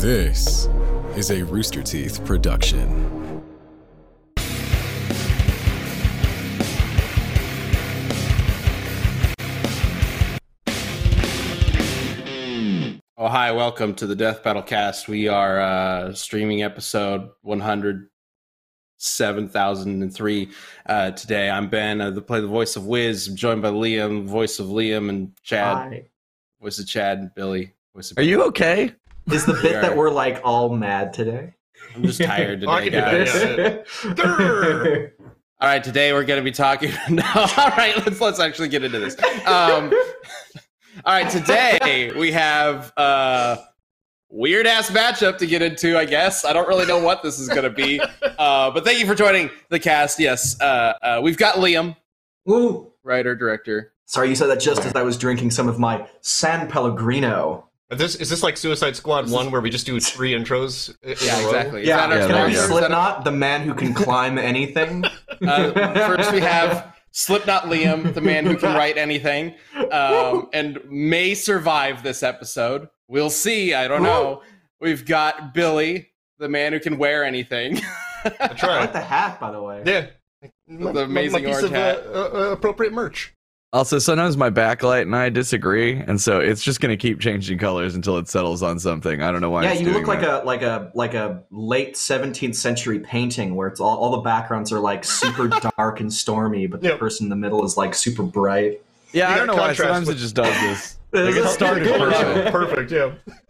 This is a Rooster Teeth production. Oh, hi, welcome to the Death Battle Cast. We are uh, streaming episode 107,003 uh, today. I'm Ben, uh, the play the voice of Wiz. I'm joined by Liam, voice of Liam, and Chad, Hi. voice of Chad, and Billy, voice of Are you okay? Is the bit that we're like all mad today? I'm just tired today, guys. All right, today we're going to be talking. no, all right, let's let's actually get into this. Um, all right, today we have uh, weird ass matchup to get into. I guess I don't really know what this is going to be, uh, but thank you for joining the cast. Yes, uh, uh, we've got Liam, Woo! writer director. Sorry, you said that just as I was drinking some of my San Pellegrino. Is this is this like Suicide Squad one where we just do three intros? in a Yeah, row? exactly. Is Yeah, that yeah, can I be there sponsor? Is that Slipknot, the man who can climb anything? Uh, first, we have Slipknot Liam, the man who can write anything, um, and may survive this episode. We'll see. I don't know. We've got Billy, the man who can wear anything. That's I right. like the hat, by the way. Yeah. The amazing orange of, hat. Uh, uh, appropriate merch. Also, sometimes my backlight and I disagree, and so it's just going to keep changing colors until it settles on something. I don't know why. Yeah, it's you doing look like that. a like a like a late 17th century painting where it's all, all the backgrounds are like super dark and stormy, but the Yep. person in the middle is like super bright. Yeah, I don't know why. Sometimes with- it just does this. Like, it started Yeah, perfect. Perfect,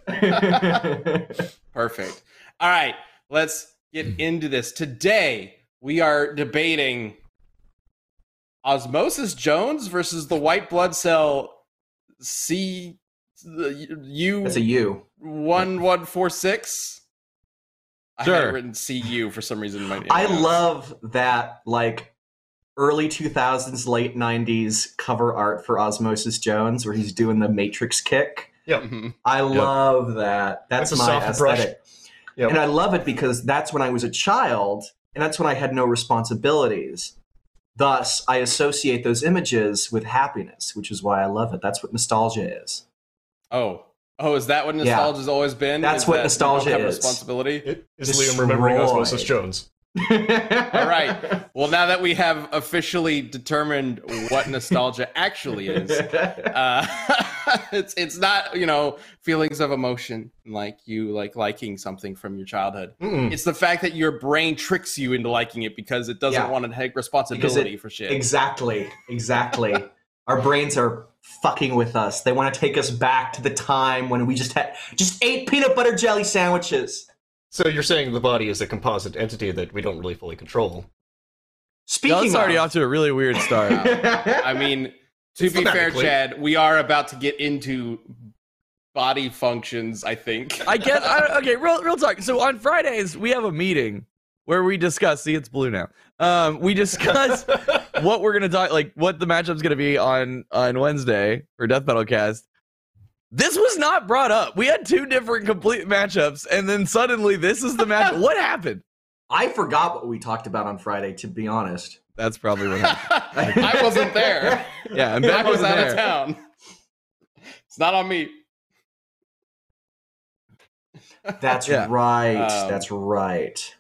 yeah. Perfect. All right, let's get into this. Today, we are debating Osmosis Jones versus the white blood cell C U That's a U. one one four six. I had Sure. it written CU for some reason. my I notes. love that like early 2000s late 90s cover art for Osmosis Jones where he's doing the matrix kick. Yep. Mhm. I love that. That's, That's a my aesthetic. Yep. And I love it because that's when I was a child and that's when I had no responsibilities. Thus, I associate those images with happiness, which is why I love it. That's what nostalgia is. Oh, oh, is that what Yeah. nostalgia's always been? That's Is what that nostalgia don't is. Responsibility. It is Destroyed. Liam remembering Osmosis Jones. All right. Well, now that we have officially determined what nostalgia actually is, uh, it's it's not you know feelings of emotion like you like liking something from your childhood. Mm-mm. It's the fact that your brain tricks you into liking it because it doesn't Yeah. want to take responsibility for shit. Exactly. Exactly. Our brains are fucking with us. They want to take us back to the time when we just had just ate peanut butter jelly sandwiches. So you're saying the body is a composite entity that we don't really fully control. Speaking Y'all's already of, off to a really weird start. I mean, to be fair, Thematically. Chad, we are about to get into body functions. I think. I guess. I, okay, real, real talk. So on Fridays we have a meeting where we discuss. See, it's blue now. Um, we discuss what we're gonna talk, like what the matchup's gonna be on on Wednesday for Death Battle Cast. This was not brought up. We had two different complete matchups, and then suddenly this is the match. what happened? I forgot what we talked about on Friday. To be honest, That's probably what happened. I wasn't there. Yeah, and I was out there. of town. It's not on me. that's Yeah. right. Um, that's right.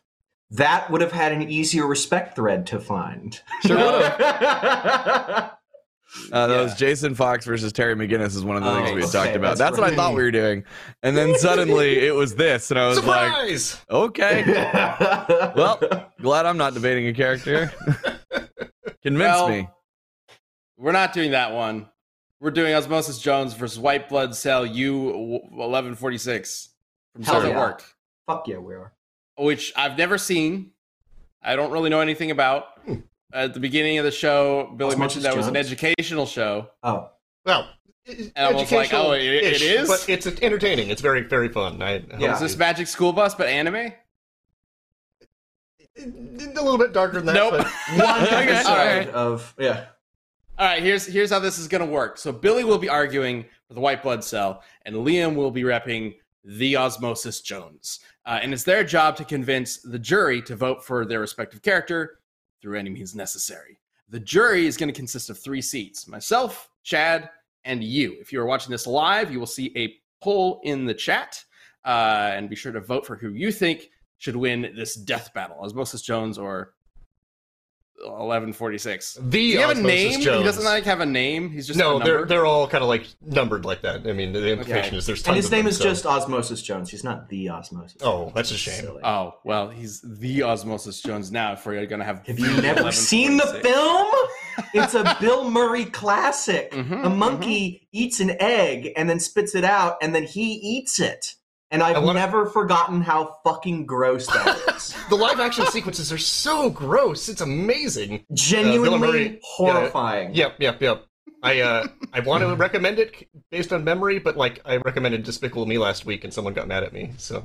That would have had an easier respect thread to find. Sure would have. Uh, that was Jason Fox versus Terry McGinnis is one of the Oh, things we had okay, talked about. that's That's, what I thought we were doing, and then suddenly it was this, and I was like, okay, well, glad I'm not debating a character. Convince Well, me. We're not doing that one. We're doing Osmosis Jones versus White Blood Cell U eleven forty six from Hell Cells yeah. Work, fuck yeah, we are. which I've never seen. I don't really know anything about. At the beginning of the show, Billy Osmosis mentioned that it was an educational show. Oh, Well, And I was like, oh, it- it but it's entertaining. It's very, very fun. I, Yeah. Is this Magic School Bus but anime? a little bit darker than that. Nope. but- one episode alright. of yeah. All right, here's here's how this is going to work. So Billy will be arguing for the white blood cell, and Liam will be repping the Osmosis Jones. Uh, and it's their job to convince the jury to vote for their respective character through any means necessary. The jury is going to consist of three seats: myself, Chad, and you. If you are watching this live, you will see a poll in the chat. uh, and be sure to vote for who you think should win this death battle, Osmosis Jones or 1146. The Does he have a Osmosis name? Jones. He doesn't like have a name. He's just a no, number? they're they're all kind of like numbered like that. I mean, the implication Okay. is there's tons And his of name them, is so- just Osmosis Jones. He's not the Osmosis. Oh, that's a shame. Silly. Oh well, he's the Osmosis Jones now. If we're gonna have, Have you never seen the film? It's a Bill Murray classic. Mhm, a monkey eats an egg and then spits it out, and then he eats it. And I've wanna- never forgotten how fucking gross that is. The live action sequences are so gross. It's amazing. Genuinely Murray- horrifying. Yep, yep, yep. I uh I want to recommend it based on memory, but like I recommended Despicable Me last week and someone got mad at me. So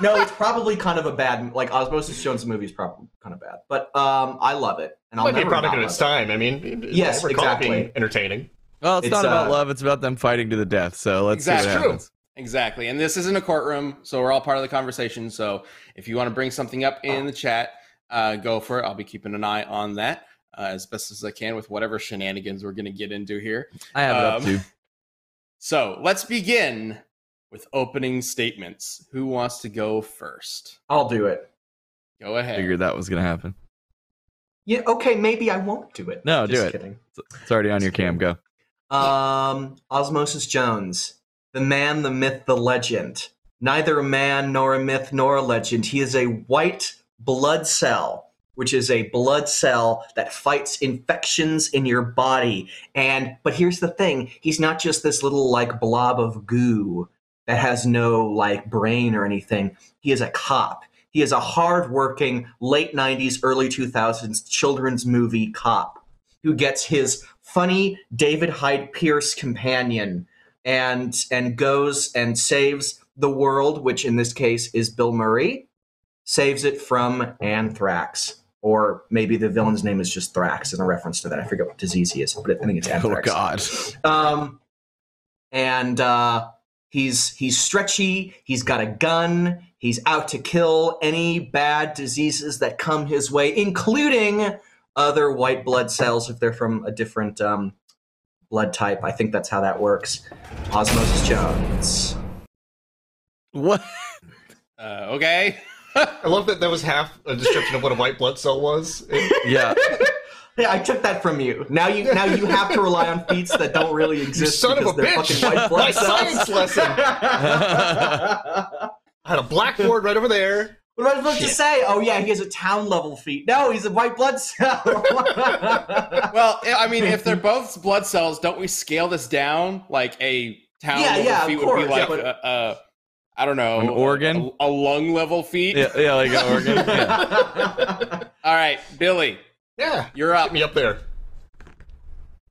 no, it's probably kind of a bad like Osmosis Jones movie is probably kind of bad, but um, I love it, and I'll might be a never product not of its love it. time. I mean, Yes, I it exactly. being entertaining. Well, it's, It's, not about uh, love. It's about them fighting to the death. So let's see Exactly. what True. Happens. Exactly. And this isn't a courtroom, so we're all part of the conversation. So if you want to bring something up in the chat, uh, go for it. I'll be keeping an eye on that uh, as best as I can with whatever shenanigans we're going to get into here. I have it up Um, too. So let's begin with opening statements. Who wants to go first? I'll do it. Go ahead. Figured that was gonna happen. Yeah, okay, maybe I won't do it. No, do it. Kidding. It's already on your cam. Go. Um, Osmosis Jones, the man, the myth, the legend. Neither a man nor a myth nor a legend. He is a white blood cell, which is a blood cell that fights infections in your body. And but here's the thing: he's not just this little like blob of goo that has no like brain or anything. He is a cop. He is a hardworking late '90s, early 2000s children's movie cop who gets his funny David Hyde Pierce companion and and goes and saves the world, which in this case is Bill Murray, saves it from anthrax. Or maybe the villain's name is just Thrax in a reference to that. I forget what disease he is, but I think it's anthrax. Oh. God. Um, and uh, he's he's stretchy. He's got a gun. He's out to kill any bad diseases that come his way, including other white blood cells if they're from a different um, blood type. I think that's how that works. Osmosis Jones. What? Uh, okay. I love that that was half a description of what a white blood cell was. It- Yeah. Hey, I took that from you. Now you now you have to rely on feats that don't really you exist son of a they're bitch! fucking white blood My cells. science lesson. I had a blackboard right over there. What am I supposed to say? Oh yeah, he has a town level feat. No, he's a white blood cell. Well, I mean, if they're both blood cells, don't we scale this down? Like a town Yeah, level yeah, feat would course, be like but- a, a, I don't know, An organ? a, a lung level feat. yeah, yeah, like an organ. Yeah. All right, Billy, Yeah, you're up. Get me up there.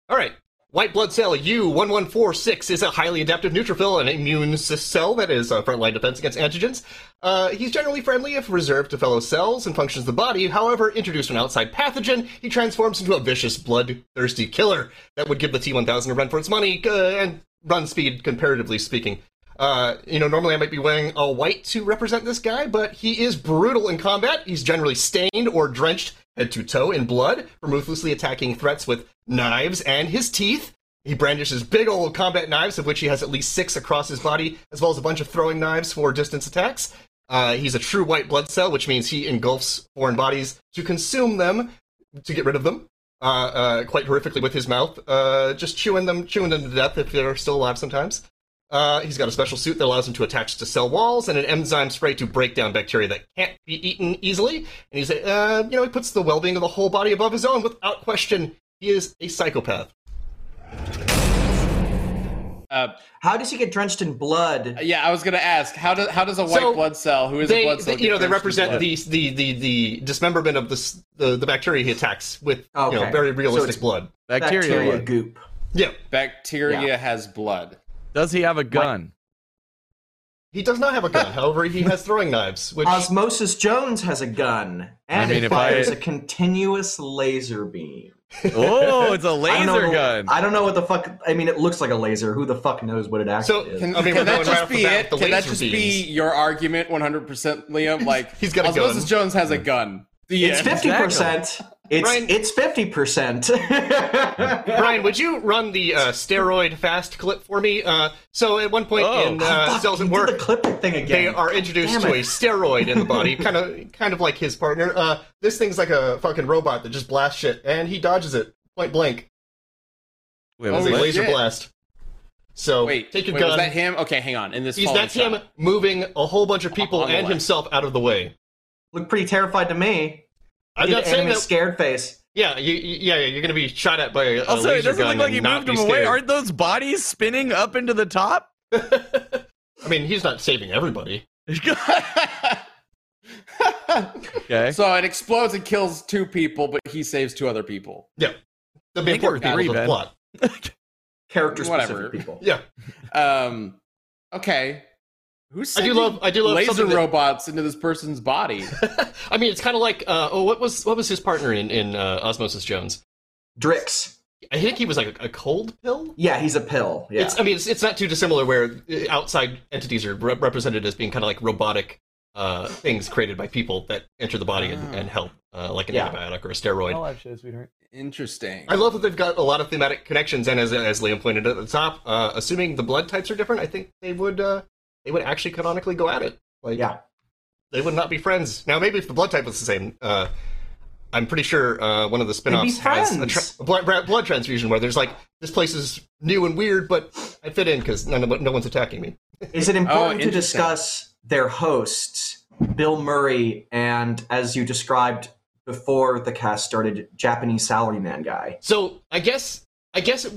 All right. White blood cell U1146 is a highly adaptive neutrophil, an immune cell that is a frontline defense against antigens. Uh, he's generally friendly if reserved to fellow cells and functions the body. However, introduced an outside pathogen, he transforms into a vicious, bloodthirsty killer that would give the T1000 a run for its money uh, and run speed, comparatively speaking. Uh, you know, normally I might be wearing all white to represent this guy, but he is brutal in combat. He's generally stained or drenched head to toe in blood, ruthlessly attacking threats with knives and his teeth. He brandishes big old combat knives, of which he has at least six across his body, as well as a bunch of throwing knives for distance attacks. Uh, he's a true white blood cell, which means he engulfs foreign bodies to consume them, to get rid of them. Uh, uh, quite horrifically with his mouth, uh, just chewing them, chewing them to death if they're still alive sometimes. Uh, he's got a special suit that allows him to attach to cell walls and an enzyme spray to break down bacteria that can't be eaten easily. And he's, a, uh, you know, he puts the well-being of the whole body above his own without question. He is a psychopath. Uh, How does he get drenched in blood? yeah, I was gonna ask how does how does a white So, blood cell who is a blood cell they- you know, they represent the, the the the dismemberment of the the, the bacteria he attacks with, you know, very realistic it's- blood. Bacteria. Bacteria blood. goop. Yeah, bacteria Yeah. has blood. Does he have a gun? he does not have a gun. However, he has throwing knives, which Osmosis Jones has a gun, and I mean, it fires a continuous laser beam. Oh, it's a don't laser know- gun. I don't know what the fuck. I mean, it looks like a laser. Who the fuck knows what it So, actually is? Can, I mean, can that just be it? the Can that laser just be your argument 100%, Liam? Like, He's got a Osmosis gun. Jones has a gun. The it's end. fifty percent. It's Ryan- it's fifty percent. Brian, would you run the uh, steroid fast clip for me? Uh, so at one point Oh. in uh, Cells at the Work, clipping thing again. they are introduced Damn to it. a steroid in the body, kind of, kind of like his partner. Uh, this thing's like a fucking robot that just blasts shit, and he dodges it point blank. Wait, It's was a it? Laser shit. blast. So Wait, take your wait, gun. was that him? Okay, hang on. In this, He's following that's him moving a whole bunch of people and left. himself out of the way. Look pretty terrified to me. I'm not saying anime that. scared face. Yeah, you, you- yeah, you're gonna be shot at by a, a Also, it doesn't gun look like and he moved be him away. Aren't those bodies spinning up into the top? I mean, he's not saving everybody. Okay. so it explodes and kills two people, but he saves two other people. Yeah, the think there important people three, of the plot. Character Whatever. specific people. Yeah, Um, okay. Who's I do love- I do love laser that- robots into this person's body. I mean, it's kind of like uh, oh, what was what was his partner in in uh, Osmosis Jones? Drix. I think he was like a, a cold pill. Yeah, he's a pill. Yeah. It's I mean, it's, it's not too dissimilar where uh, outside entities are re- represented as being kind of like robotic uh, things created by people that enter the body and, Ah. and help, uh, like an Yeah. antibiotic or a steroid. live show, sweetheart. Interesting. I love that they've got a lot of thematic connections, and as as Liam pointed at the top, uh, assuming the blood types are different, I think they would uh, they would actually canonically go at it. Like, yeah. they would not be friends. Now, maybe if the blood type was the same, uh, I'm pretty sure uh, one of the They'd spin-offs has a, tra- a blood, bra- blood transfusion where there's like this place is new and weird, but I fit in because none of, no one's attacking me. Is it important to discuss their hosts, Bill Murray, and as you described before the cast started, Japanese salaryman guy? So I guess I guess it,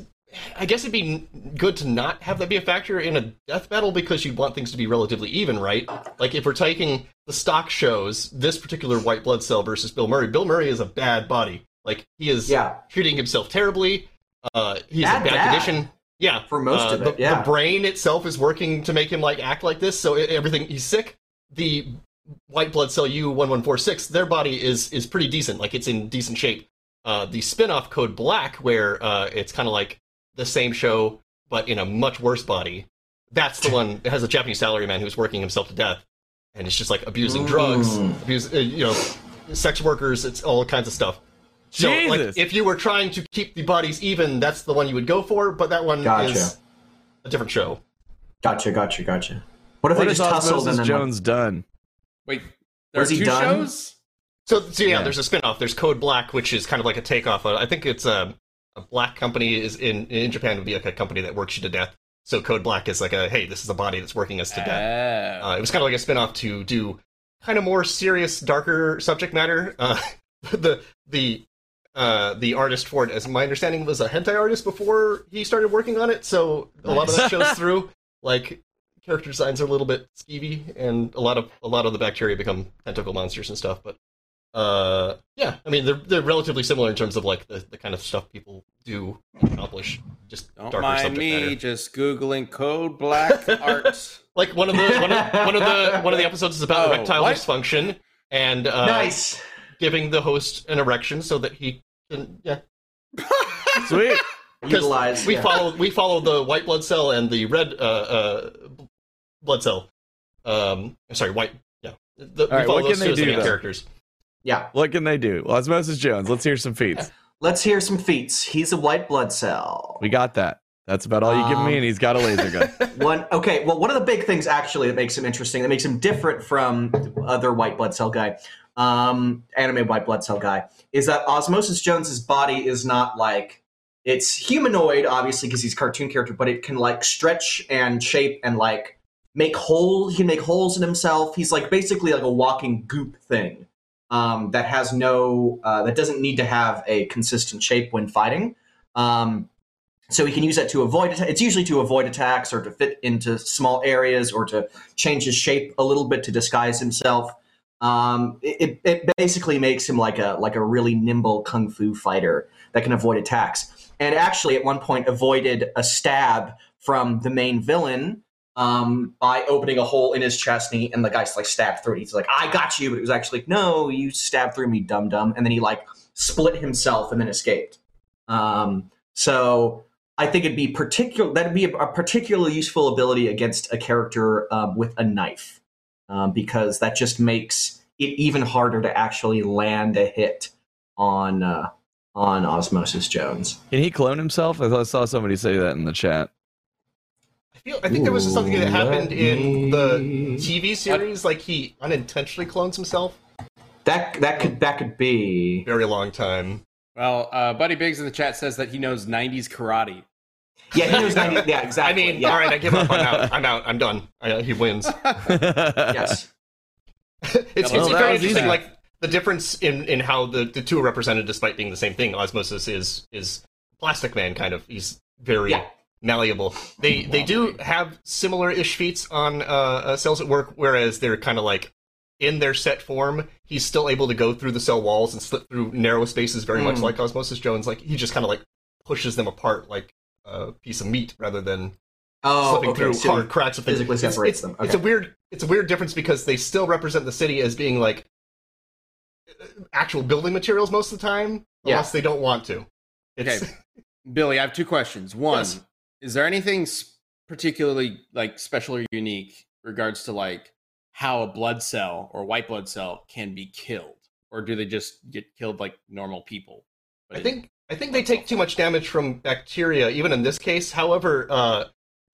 I guess it'd be good to not have that be a factor in a death battle because you'd want things to be relatively even, right? Like if we're taking the stock shows, this particular white blood cell versus Bill Murray. Bill Murray is a bad body. Like he is Yeah. treating himself terribly. Uh, he's Bad in bad dad. condition. Yeah, For most uh, of it, the, yeah. the brain itself is working to make him like act like this. So everything he's sick. The white blood cell U one one four six, their body is is pretty decent. Like it's in decent shape. Uh, the spin-off Code Black, where uh, it's kind of like the same show but in a much worse body. That's the one that has a Japanese salaryman who's working himself to death, and it's just like abusing drugs, Mm. abuse, uh, you know, sex workers. It's all kinds of stuff. So, like, Jesus. if you were trying to keep the bodies even, that's the one you would go for. But that one Gotcha. is a different show. Gotcha, gotcha, gotcha. What if What they has just tussled and then Jones done? Wait, there Was he two done? shows? So, so yeah, Yeah. there's a spin-off. There's Code Black, which is kind of like a takeoff. I think it's a, a black company is in in Japan would be like a company that works you to death. So Code Black is like a hey, this is a body that's working us to death. Oh. Uh, it was kind of like a spin-off to do kind of more serious, darker subject matter. Uh, the the uh, the artist for it, as my understanding, was a hentai artist before he started working on it. So a lot of that shows through. Like character designs are a little bit skeevy, and a lot of a lot of the bacteria become tentacle monsters and stuff. But uh, yeah, I mean they're they're relatively similar in terms of like the, the kind of stuff people do and accomplish. Just Don't darker mind subject me, matter. just googling code black art. Like one of the one of, one of the one of the episodes is about Oh, erectile what? dysfunction and uh, nice. giving the host an erection so that he can yeah. Sweet. Because Utilize. we yeah. follow we follow the white blood cell and the red uh, uh, blood cell. Um, sorry, white. Yeah, the, we right, follow what those can they two as the do, main though? characters. Yeah. What can they do? Osmosis Jones. Let's hear some feats. Let's hear some feats. He's a white blood cell. We got that. That's about all you give me, and he's got a laser gun. One okay, well, one of the big things actually that makes him interesting, that makes him different from other white blood cell guy, um, anime white blood cell guy, is that Osmosis Jones's body is not like it's humanoid, obviously, because he's a cartoon character, but it can like stretch and shape and like make hole. He can make holes in himself. He's like basically like a walking goop thing um, that has no, uh, that doesn't need to have a consistent shape when fighting. Um, so he can use that to avoid it's usually to avoid attacks or to fit into small areas or to change his shape a little bit to disguise himself um, it, it basically makes him like a like a really nimble kung fu fighter that can avoid attacks and actually at one point avoided a stab from the main villain um, by opening a hole in his chest and, he, and the guy's like stabbed through it he's like i got you but it was actually like no you stabbed through me dum dum and then he like split himself and then escaped um, so I think it'd be particular. That'd be a, a particularly useful ability against a character um, with a knife, um, because that just makes it even harder to actually land a hit on uh, on Osmosis Jones. Can he clone himself? I I saw somebody say that in the chat. I feel I think there was something that happened let in the TV series, like he unintentionally clones himself. That that could that could be. Very long time. Well, uh, Buddy Biggs in the chat says that he knows 90s karate. Yeah, he knows 90, Yeah, I mean, yeah. all right, I give up. I'm out. I'm out. I'm done. I, he wins. Yes. it's Well, it's very interesting, easy. like the difference in, in how the, the two are represented, despite being the same thing. Osmosis is is Plastic Man, kind of. He's very Yeah. Malleable. They they do have similar ish feats on uh, uh, cells at work, whereas they're kind of like in their set form. He's still able to go through the cell walls and slip through narrow spaces, very much Mm. like Osmosis Jones. Like he just kind of like pushes them apart like a piece of meat rather than Oh, slipping okay. through so hard cracks. Of things. physically separates it's, them. It's a weird. It's a weird difference because they still represent the city as being like actual building materials most of the time, Yeah. unless they don't want to. It's, Okay. Billy, I have two questions. One, Yes. Is there anything particularly like special or unique regards to like how a blood cell or white blood cell can be killed, or do they just get killed like normal people? I think I think they take too much damage from bacteria, even in this case. However, uh,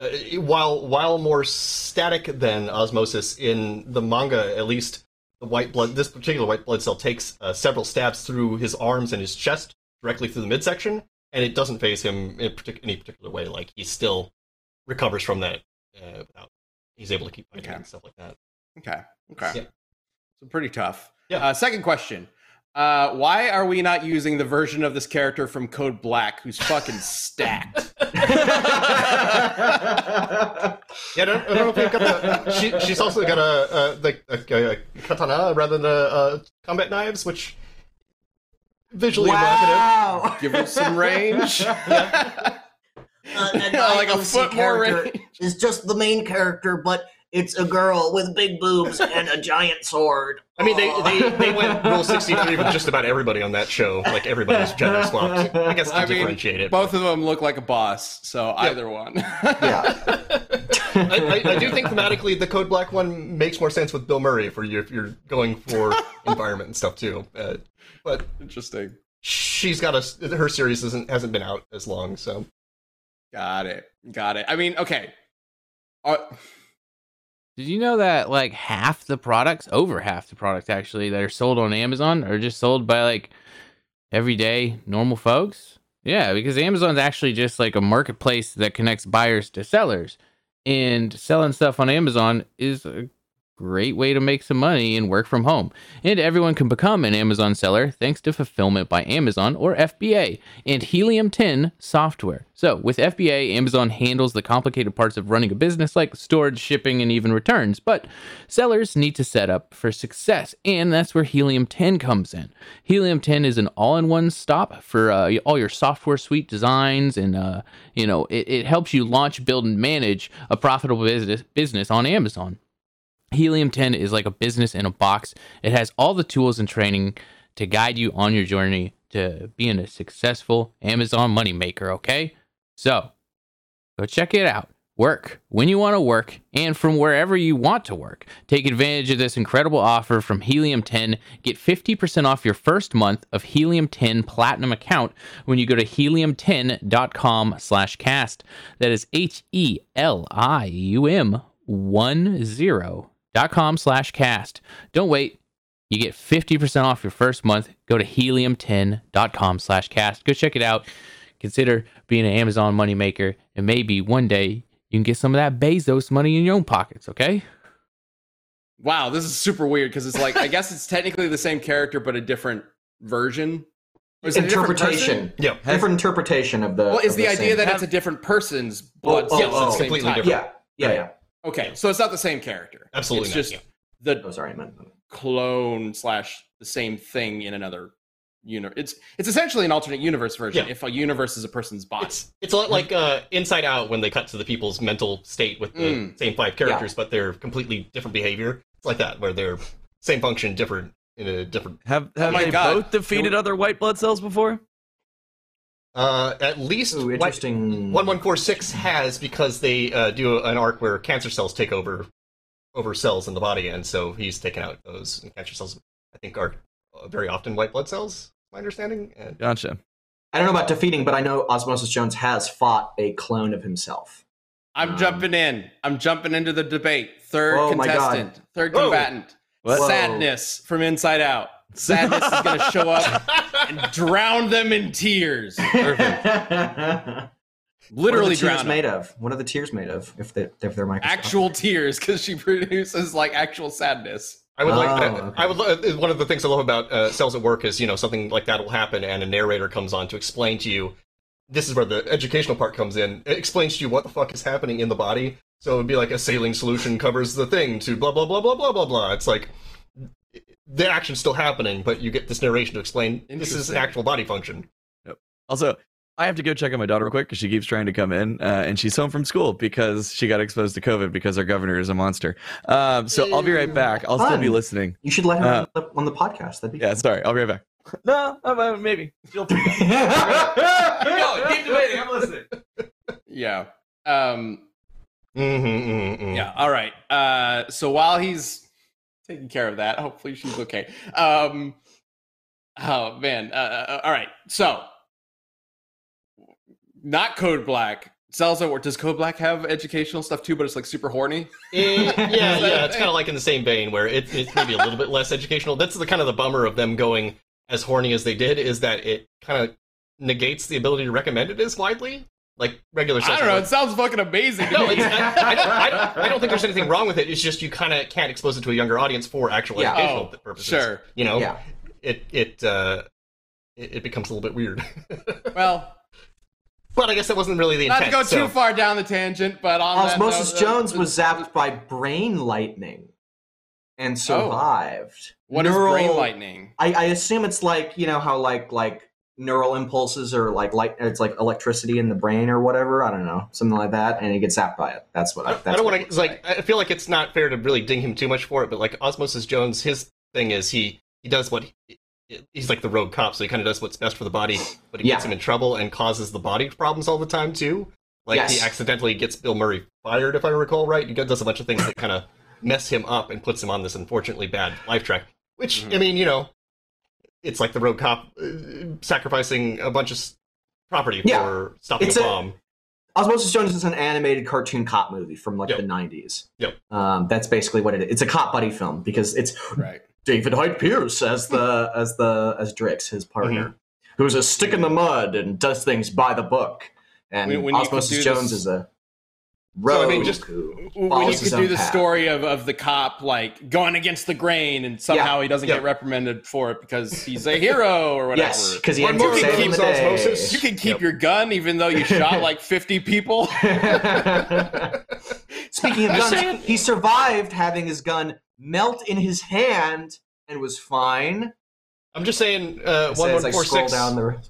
uh, while while more static than osmosis in the manga, at least the white blood this particular white blood cell takes uh, several stabs through his arms and his chest directly through the midsection, and it doesn't phase him in partic- any particular way. Like he still recovers from that. Uh, without, he's able to keep fighting Okay. and stuff like that. Okay. Okay. Yeah. So pretty tough. Yeah. Uh, second question. Uh, why are we not using the version of this character from Code Black who's fucking stacked? Yeah, I don't, I don't know if you've got the. She, she's also got a, a like a, a katana rather than a, a combat knives, which visually evocative. wow. Give her some range. Uh, and Yeah, my like a OC foot more character range. is just the main character, but it's a girl with big boobs and a giant sword. I mean, they, they, they went rule sixty three with just about everybody on that show. Like everybody's gender swapped. I guess to I mean, it. Both of them look like a boss, so either one. Yeah. I, I, I do think thematically the Code Black one makes more sense with Bill Murray if, you if you're going for environment and stuff too. Uh, but Interesting. she's got a her series isn't hasn't been out as long, so Got it. Got it. I mean, okay. Uh, Did you know that like half the products, over half the products actually, that are sold on Amazon are just sold by like everyday normal folks? Yeah, because Amazon's actually just like a marketplace that connects buyers to sellers. And selling stuff on Amazon is a great way to make some money and work from home. And everyone can become an Amazon seller thanks to Fulfillment by Amazon or FBA and Helium 10 software. So, with FBA, Amazon handles the complicated parts of running a business like storage, shipping, and even returns. But sellers need to set up for success, and that's where Helium 10 comes in. Helium 10 is an all-in-one stop for uh, all your software suite designs, and uh, you know it, it helps you launch, build, and manage a profitable business business on Amazon. Helium 10 is like a business in a box. It has all the tools and training to guide you on your journey to being a successful Amazon moneymaker, okay? So, go check it out. Work when you want to work and from wherever you want to work. Take advantage of this incredible offer from Helium 10. Get 50% off your first month of Helium 10 Platinum account when you go to helium10.com slash cast. That is H-E-L-I-U-M 10.com slash cast. Don't wait. You get 50% off your first month. Go to helium10.com slash cast. Go check it out. Consider being an Amazon moneymaker, and maybe one day you can get some of that Bezos money in your own pockets, okay? wow, this is super weird because it's like I guess it's technically the same character but a different version. Is it different person? interpretation. yeah. Different interpretation of the. Well, is of the idea same- that it's a different person's oh, blood Oh, oh, cells oh, it's completely time? different. Yeah, yeah, yeah. Okay, so it's not the same character. Absolutely It's not, just yeah. the Oh, sorry, I meant. clone slash the same thing in another universe. It's it's essentially an alternate universe version. Yeah. If a universe is a person's body. It's it's a lot like uh, Inside Out when they cut to the people's mental state with the Mm. same five characters, but they're completely different behavior. It's like that where they're same function, different in a different. Have have my they God. both defeated other white blood cells before? Uh, at least Ooh, interesting. One one four six has because they uh, do an arc where cancer cells take over over cells in the body, and so he's taken out those and cancer cells. I think are uh, very often white blood cells. My understanding. Uh, Gotcha. I don't know about defeating, but I know Osmosis Jones has fought a clone of himself. I'm Um, jumping in. I'm jumping into the debate. Third Oh my God. contestant, third Whoa. combatant. What? Whoa. Sadness from Inside Out. Sadness is going to show up and drown them in tears. what Literally are the tears them. made of? What are the tears made of? If they if they're microscopic? Actual tears because she produces like actual sadness. I would like. Oh, I, okay. I would. lo- One of the things I love about uh, cells at work is you know something like that will happen, and a narrator comes on to explain to you. This is where the educational part comes in. It explains to you what the fuck is happening in the body. So it'd be like a saline solution covers the thing to blah blah blah blah blah blah blah. It's like the action's still happening, but you get this narration to explain this is an actual body function. Also, I have to go check on my daughter real quick because she keeps trying to come in, uh, and she's home from school because she got exposed to COVID because our governor is a monster. Um, so I'll be right back. I'll still be listening. You should let her Uh, on, the, podcast. That'd be Yeah, sorry. I'll be right back. No, uh, maybe. She'll keep going. Keep. Keep debating. I'm listening. Yeah. Um, Mm-hmm, mm-hmm. Yeah. All right. Uh, so while he's taking care of that, hopefully she's okay. Um, oh man. Uh, Uh, all right. So not Code Black. Cells at Does Code Black have educational stuff too? But it's like super horny. Eh, yeah, yeah, it's kind of like in the same vein where it, it's maybe a little bit less educational. That's the kind of the bummer of them going as horny as they did is that it kind of negates the ability to recommend it as widely, like regular. I don't know. work. It sounds fucking amazing. To No, me. it's, I, I, don't, I, I don't think there's anything wrong with it. It's just you kind of can't expose it to a younger audience for actual Yeah. educational Oh, purposes. sure. You know, yeah. it it uh, it, it becomes a little bit weird. Well, but I guess that wasn't really the intent. not intent. to go so- too far down the tangent, but on that Osmosis note, uh, Jones was zapped by brain lightning and survived. What is Neural- brain lightning? I, I assume it's like you know how like like neural impulses or like light it's like electricity in the brain or whatever. I don't know something like that, and he gets zapped by it. That's what I. That's I don't want to like. I feel like it's not fair to really ding him too much for it, but like Osmosis Jones, his thing is he he does what he, he's like the rogue cop, so he kind of does what's best for the body, but it gets him in trouble and causes the body problems all the time too. Like Yes. he accidentally gets Bill Murray fired, if I recall right. He does a bunch of things that kind of mess him up and puts him on this unfortunately bad life track. Which Mm-hmm. Mhm. I mean, you know, it's like the rogue cop uh, sacrificing a bunch of property Yeah. for stopping It's a a- bomb. Osmosis Jones is an animated cartoon cop movie from like Yep. the '90s. Yep. Um, that's basically what it is. It's a cop buddy film because it's Right. David Hyde Pierce as the as the as Drix, his partner, Mm-hmm. who's a stick in the mud and does things by the book. And When- when Osmosis Jones this- is a So, I mean, just- when you could do the path. story of, of the cop like going against the grain and somehow he doesn't Yeah. get reprimanded for it because he's a hero or whatever. Yes, because he One ends up saving keeps the day. osmosis. you can keep Yep. your gun even though you shot like 50 people. Speaking of guns, he survived having his gun melt in his hand and was fine. I'm just saying, uh, As one I one scroll four six, down the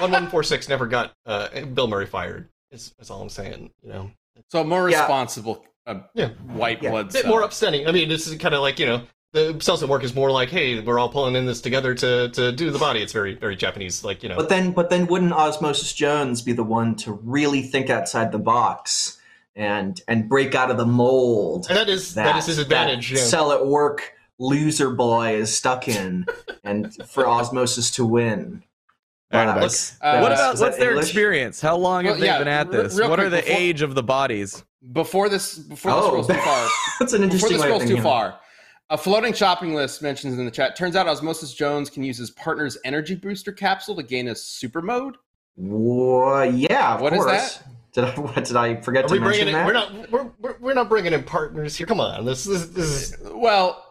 one one four six never got uh, Bill Murray fired. Is, is all I'm saying. You know, So a more Yeah. responsible uh, Yeah. white Yeah. blood a bit cell. more upsetting. I mean, this is kind of like you know, the cells at work is more like, hey, we're all pulling in this together to to do the body. It's very very Japanese, like you know. But then, but then, wouldn't Osmosis Jones be the one to really think outside the box and and break out of the mold and that is that is his advantage. that yeah. Sell at work loser boy is stuck in, and for Osmosis to win. All right, Wow, let's- uh, what about what's their English? experience? How long have Well, they yeah, been at this? real What quick, are the before- age of the bodies? Before this, before this Oh, scrolls too far, That's an before this way scrolls too thinking. far, a floating shopping list mentions in the chat. Turns out Osmosis Jones can use his partner's energy booster capsule to gain a super mode. Wha- yeah, of What is course. that? Did I what, did I forget Are to we mention bringing in? that? We're not. We're, we're, we're not bringing in partners here. Come on. This this, this is Well, i-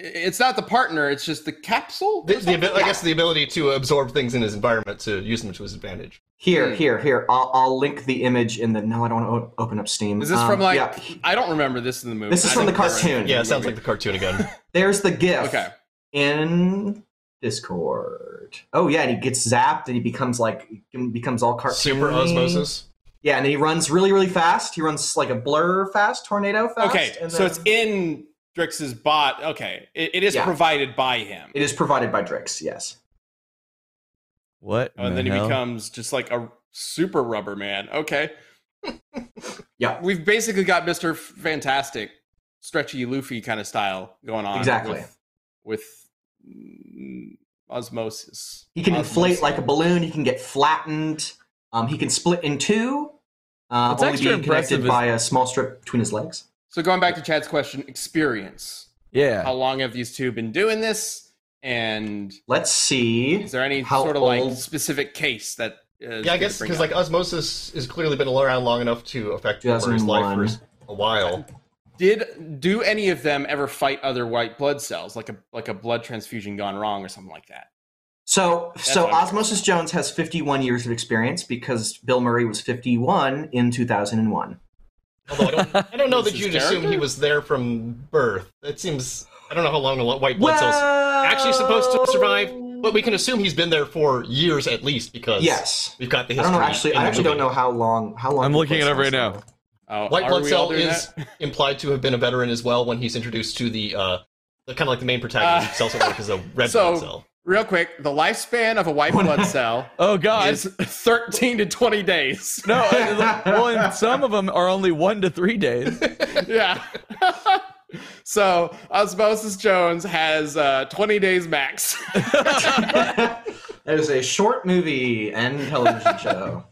it's not the partner; it's just the capsule. the, the, abi- I guess the ability to absorb things in his environment to use them to his advantage. Here, Hmm. here, here. I'll, I'll link the image in the. No, I don't want to open up Steam. Is this Um, from like? yeah, I don't remember this in the movie. This is I from the cartoon. Yeah, it sounds like the cartoon again. There's the GIF Okay. in Discord. Oh yeah, and he gets zapped and he becomes like he becomes all cartoony. Super osmosis. Yeah, and he runs really, really fast. He runs like a blur fast, tornado fast. Okay, and so it's in Drix's bot. Okay, it, it is Yeah. provided by him, it is provided by Drix. Yes. What? in and the then he hell? becomes just like a super rubber man. Okay. Yeah. We've basically got Mister Fantastic, stretchy Luffy kind of style going on. Exactly. With, with mm, osmosis. He can inflate like a balloon. He can get flattened. Um, he can split in two. Uh, What's only being connected impressive is- by a small strip between his legs. So going back to Chad's question, experience. Yeah. How long have these two been doing this? And Let's see. is there any How sort of like specific case that? Uh, is Yeah, I guess because like osmosis has clearly been around long enough to affect Murray's life for a while. did do any of them ever fight other white blood cells, like a like a blood transfusion gone wrong or something like that? So, so what I'm Osmosis Jones has 51 years of experience because Bill Murray was 51 in 2001. Although I don't, I don't know that you'd assume he was there from birth. It seems I don't know how long a white blood cells actually supposed to survive, but we can assume he's been there for years at least because Yes. we've got the I history. don't know. Actually, I the actually don't know how long. How long? I'm looking blood it up right now. are. Oh, White are blood cell is that? implied to have been a veteran as well when he's introduced to the uh, the kind of like the main protagonist Uh, of Cells at Work is a red so- blood cell. Real quick. The lifespan of a white blood cell Oh God. is 13 to 20 days. no. uh, well, and some of them are only one to three days. yeah. so Osmosis Jones has uh, 20 days max. It is a short movie and television show.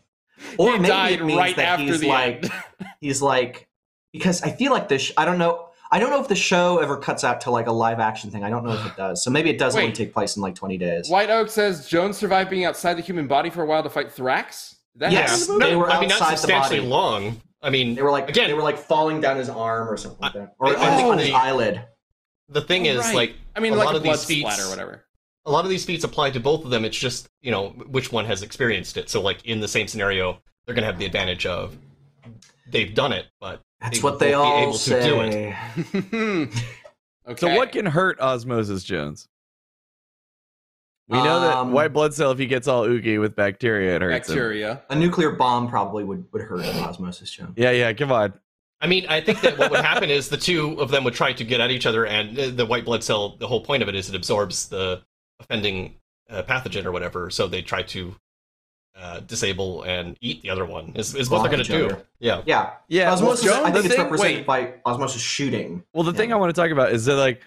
Or he maybe died it means right that after he's the like end. he's like because I feel like this. I don't know. I don't know if the show ever cuts out to like a live action thing. I don't know if it does. So maybe it does only take place in like 20 days. White Oak says Jones survived being outside the human body for a while to fight Thrax. Did that Yes. happen the? They were I mean, not outside the substantially body. long. I mean, They were like again, they were like falling down his arm or something like that, or I- I on, think on his the- eyelid. the thing Oh, is right. like I mean, a like lot a of blood these feats, splatter or whatever. a lot of these feats apply to both of them. It's just you know which one has experienced it. So like in the same scenario, they're gonna have the advantage of they've done it, but That's what they all able to do it. say. okay. So what can hurt Osmosis Jones? We know that Um, white blood cell, if he gets all oogie with bacteria, it hurts him. bacteria? A nuclear bomb probably would, would hurt osmosis Jones. Yeah, yeah. Come on. I mean, I think that what would happen is the two of them would try to get at each other, and the- the white blood cell. The whole point of it is it absorbs the offending uh, pathogen or whatever. So they try to uh, disable and eat the other one. Is, is what they're going to do. other. Yeah. Yeah, Yeah. osmosis. Jones, I the think it's thing- represented wait. by osmosis shooting. Well, the thing I want to talk about is that like,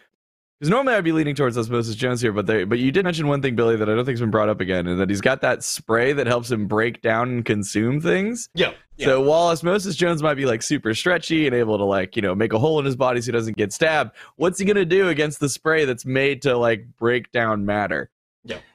because normally I'd be leaning towards Osmosis Jones here, but they, but you did mention one thing, Billy, that I don't think's been brought up again, and that he's got that spray that helps him break down and consume things. Yeah. So while Osmosis Jones might be like super stretchy and able to like you know make a hole in his body so he doesn't get stabbed, what's he gonna do against the spray that's made to like break down matter?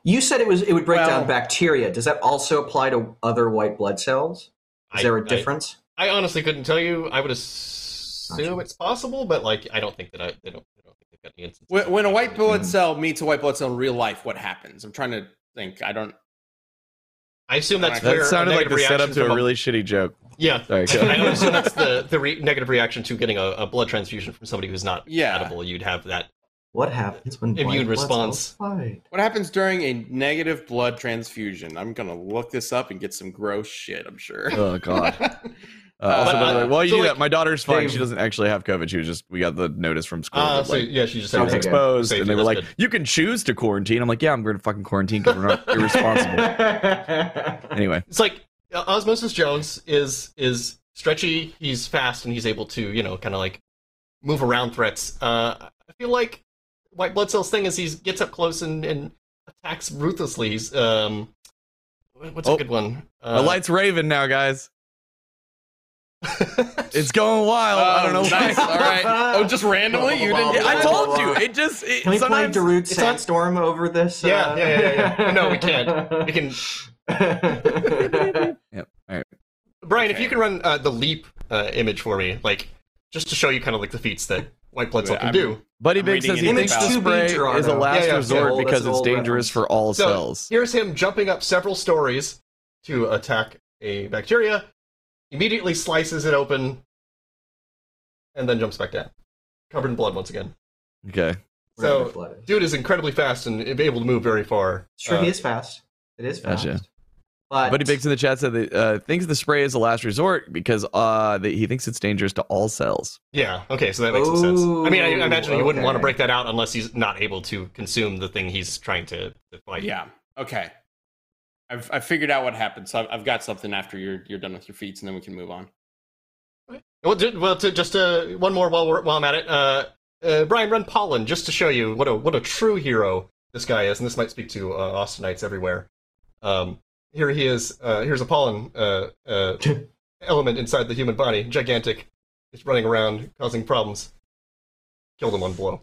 You said it was it would break Well- down bacteria. Does that also apply to other white blood cells? Is I- there a difference? I honestly couldn't tell you. I would assume Gotcha. it's possible, but like I don't think that I they don't. I don't think they've got any instances. When, when a white blood Mhm. cell meets a white blood cell in real life, what happens? I'm trying to think. I don't. I assume that's That where That a sounded like negative the setup reaction to from a really shitty joke. yeah. Sorry, go I assume that's the the re- negative reaction to getting a, a blood transfusion from somebody who's not Yeah. edible. You'd have that. What happens when Immune blood response. cells? What happens during a negative blood transfusion? I'm gonna look this up and get some gross shit. I'm sure. Oh god. Uh, Uh, also, by the way, while you so, do like, that, my daughter's fine. Dave- She doesn't actually have COVID. She was just we got the notice from school. Uh, that, so yeah, she just she was Okay. exposed, Safety, and they were like, good. "You can choose to quarantine." I'm like, "Yeah, I'm going to fucking quarantine because we're not irresponsible." anyway, It's like uh, Osmosis Jones is is stretchy. He's fast and he's able to you know kind of like move around threats. Uh, I feel like White Blood Cell's thing is he gets up close and, and attacks ruthlessly. He's, um, what's Oh, a good one? the Uh, light's raving now, guys. It's going wild. I don't know. Oh, nice. why. All right. Oh, just randomly? You didn't. Yeah, I told you. It just it, Can we play sometimes. Darude it's on- Sandstorm over this? Yeah, uh, yeah, yeah, yeah. No, we can't. We can. Yep. All right. Brian, if you can run uh, the leap uh, image for me, like just to show you kind of like the feats that White Blood Cell can I'm- do. Buddy I'm Big says he thinks about- the To be spray is a last Yeah, yeah, resort yeah, because it's dangerous reference. for all So cells. here's him jumping up several stories to attack a bacteria, immediately slices it open, and then jumps back down, covered in blood once again. Okay. So, Red blood is. dude is incredibly fast and able to move very far. It's true, Uh, he is fast. It is fast. Gotcha. But Buddy Biggs in the chat said that uh, thinks the spray is a last resort because uh, that he thinks it's dangerous to all cells. Yeah. Okay, so that makes some sense. I mean, I, I imagine you wouldn't want to break that out unless he's not able to consume the thing he's trying to, to fight. Yeah. Okay. I've I figured out what happened, so I've, I've got something after you're you're done with your feats, and then we can move on. Well, ju- well, to, just uh, one more while we're, while I'm at it. Uh, uh, Brian, run pollen just to show you what a what a true hero this guy is, and this might speak to uh, Austinites everywhere. Um, here he is. Uh, here's a pollen uh, uh, element inside the human body, gigantic. It's running around causing problems. Killed him one blow.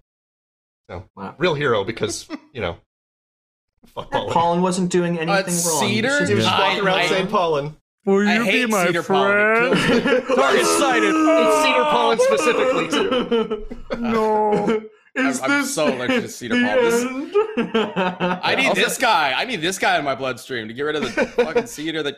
So, Wow. real hero because you know, fuck pollen. Pollen wasn't doing anything wrong. Cedar? He was just I- walking around I- saying pollen. Will I you hate be my cedar friend? kills me. Target sighted. It's cedar pollen specifically too. no. I'm, I'm so allergic to cedar pollen. This- I need Also- this guy. I need this guy in my bloodstream to get rid of the fucking cedar that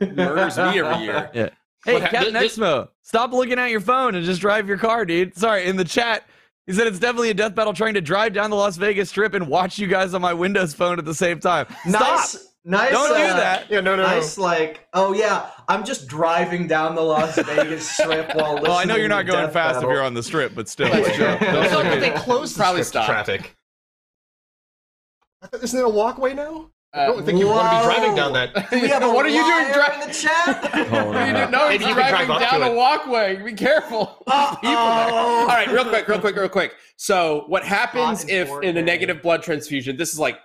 murders me every year. Hey, What Captain this- Exmo, stop looking at your phone and just drive your car, dude. Sorry, in the chat, he said it's definitely a death battle trying to drive down the Las Vegas Strip and watch you guys on my Windows phone at the same time. Stop! Nice, nice. Don't do uh, that. Yeah, no, no, Nice, like, oh yeah, I'm just driving down the Las Vegas Strip while listening. Well, I know you're not going fast Battle. if you're on the strip, but still. That's true. I thought that they closed the Probably strip stop. traffic. Isn't there a walkway now? I Uh, don't think you want to be driving down that. Do we have a what are you doing? driving the chat? Oh, what are you no. No, he's you driving down to a walkway. Be careful. There's people. All right, real quick, real quick, real quick. So, what happens if in a negative blood transfusion? This is like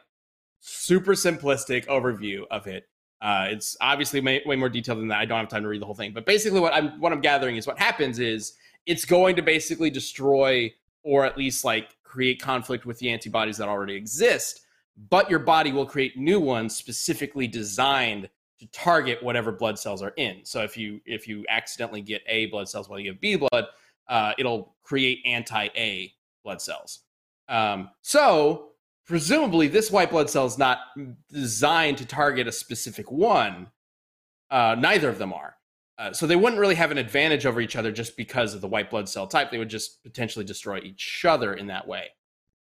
super simplistic overview of it. Uh, it's obviously way, way more detailed than that. I don't have time to read the whole thing, but basically, what I'm what I'm gathering is what happens is it's going to basically destroy or at least like create conflict with the antibodies that already exist. But your body will create new ones specifically designed to target whatever blood cells are in. So if you if you accidentally get A blood cells while you have B blood, uh, it'll create anti-A blood cells. Um, so presumably, this white blood cell is not designed to target a specific one. Uh, neither of them are. Uh, so they wouldn't really have an advantage over each other just because of the white blood cell type. They would just potentially destroy each other in that way.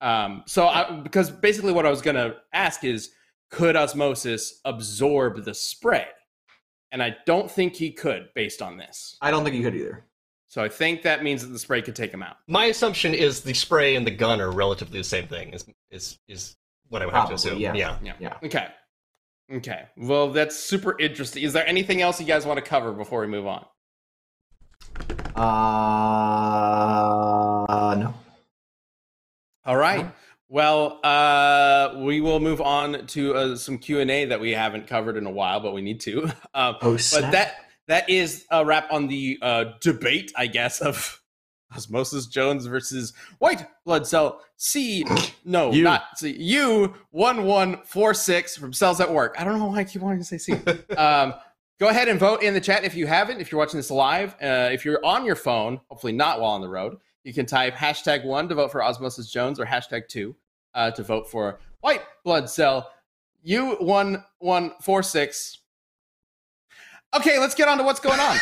Um, so I, because basically what I was going to ask is, could osmosis absorb the spray? And I don't think he could based on this. I don't think he could either. So I think that means that the spray could take him out. My assumption is the spray and the gun are relatively the same thing. Is is is what I would have to Probably, assume. yeah. yeah. Yeah. Yeah. Okay. Okay. Well, that's super interesting. Is there anything else you guys want to cover before we move on? Uh, no. All right. Well, uh, we will move on to uh, some Q and A that we haven't covered in a while, but we need to. Um, Oh, but that that is a wrap on the uh, debate, I guess, of Osmosis Jones versus White Blood Cell C. No, You. not C. U one one four six from Cells at Work. I don't know why I keep wanting to say C. um, go ahead and vote in the chat if you haven't. If you're watching this live, uh, if you're on your phone, hopefully not while on the road, you can type hashtag one to vote for Osmosis Jones or hashtag two uh, to vote for White Blood Cell U one one four six. Okay, let's get on to what's going on.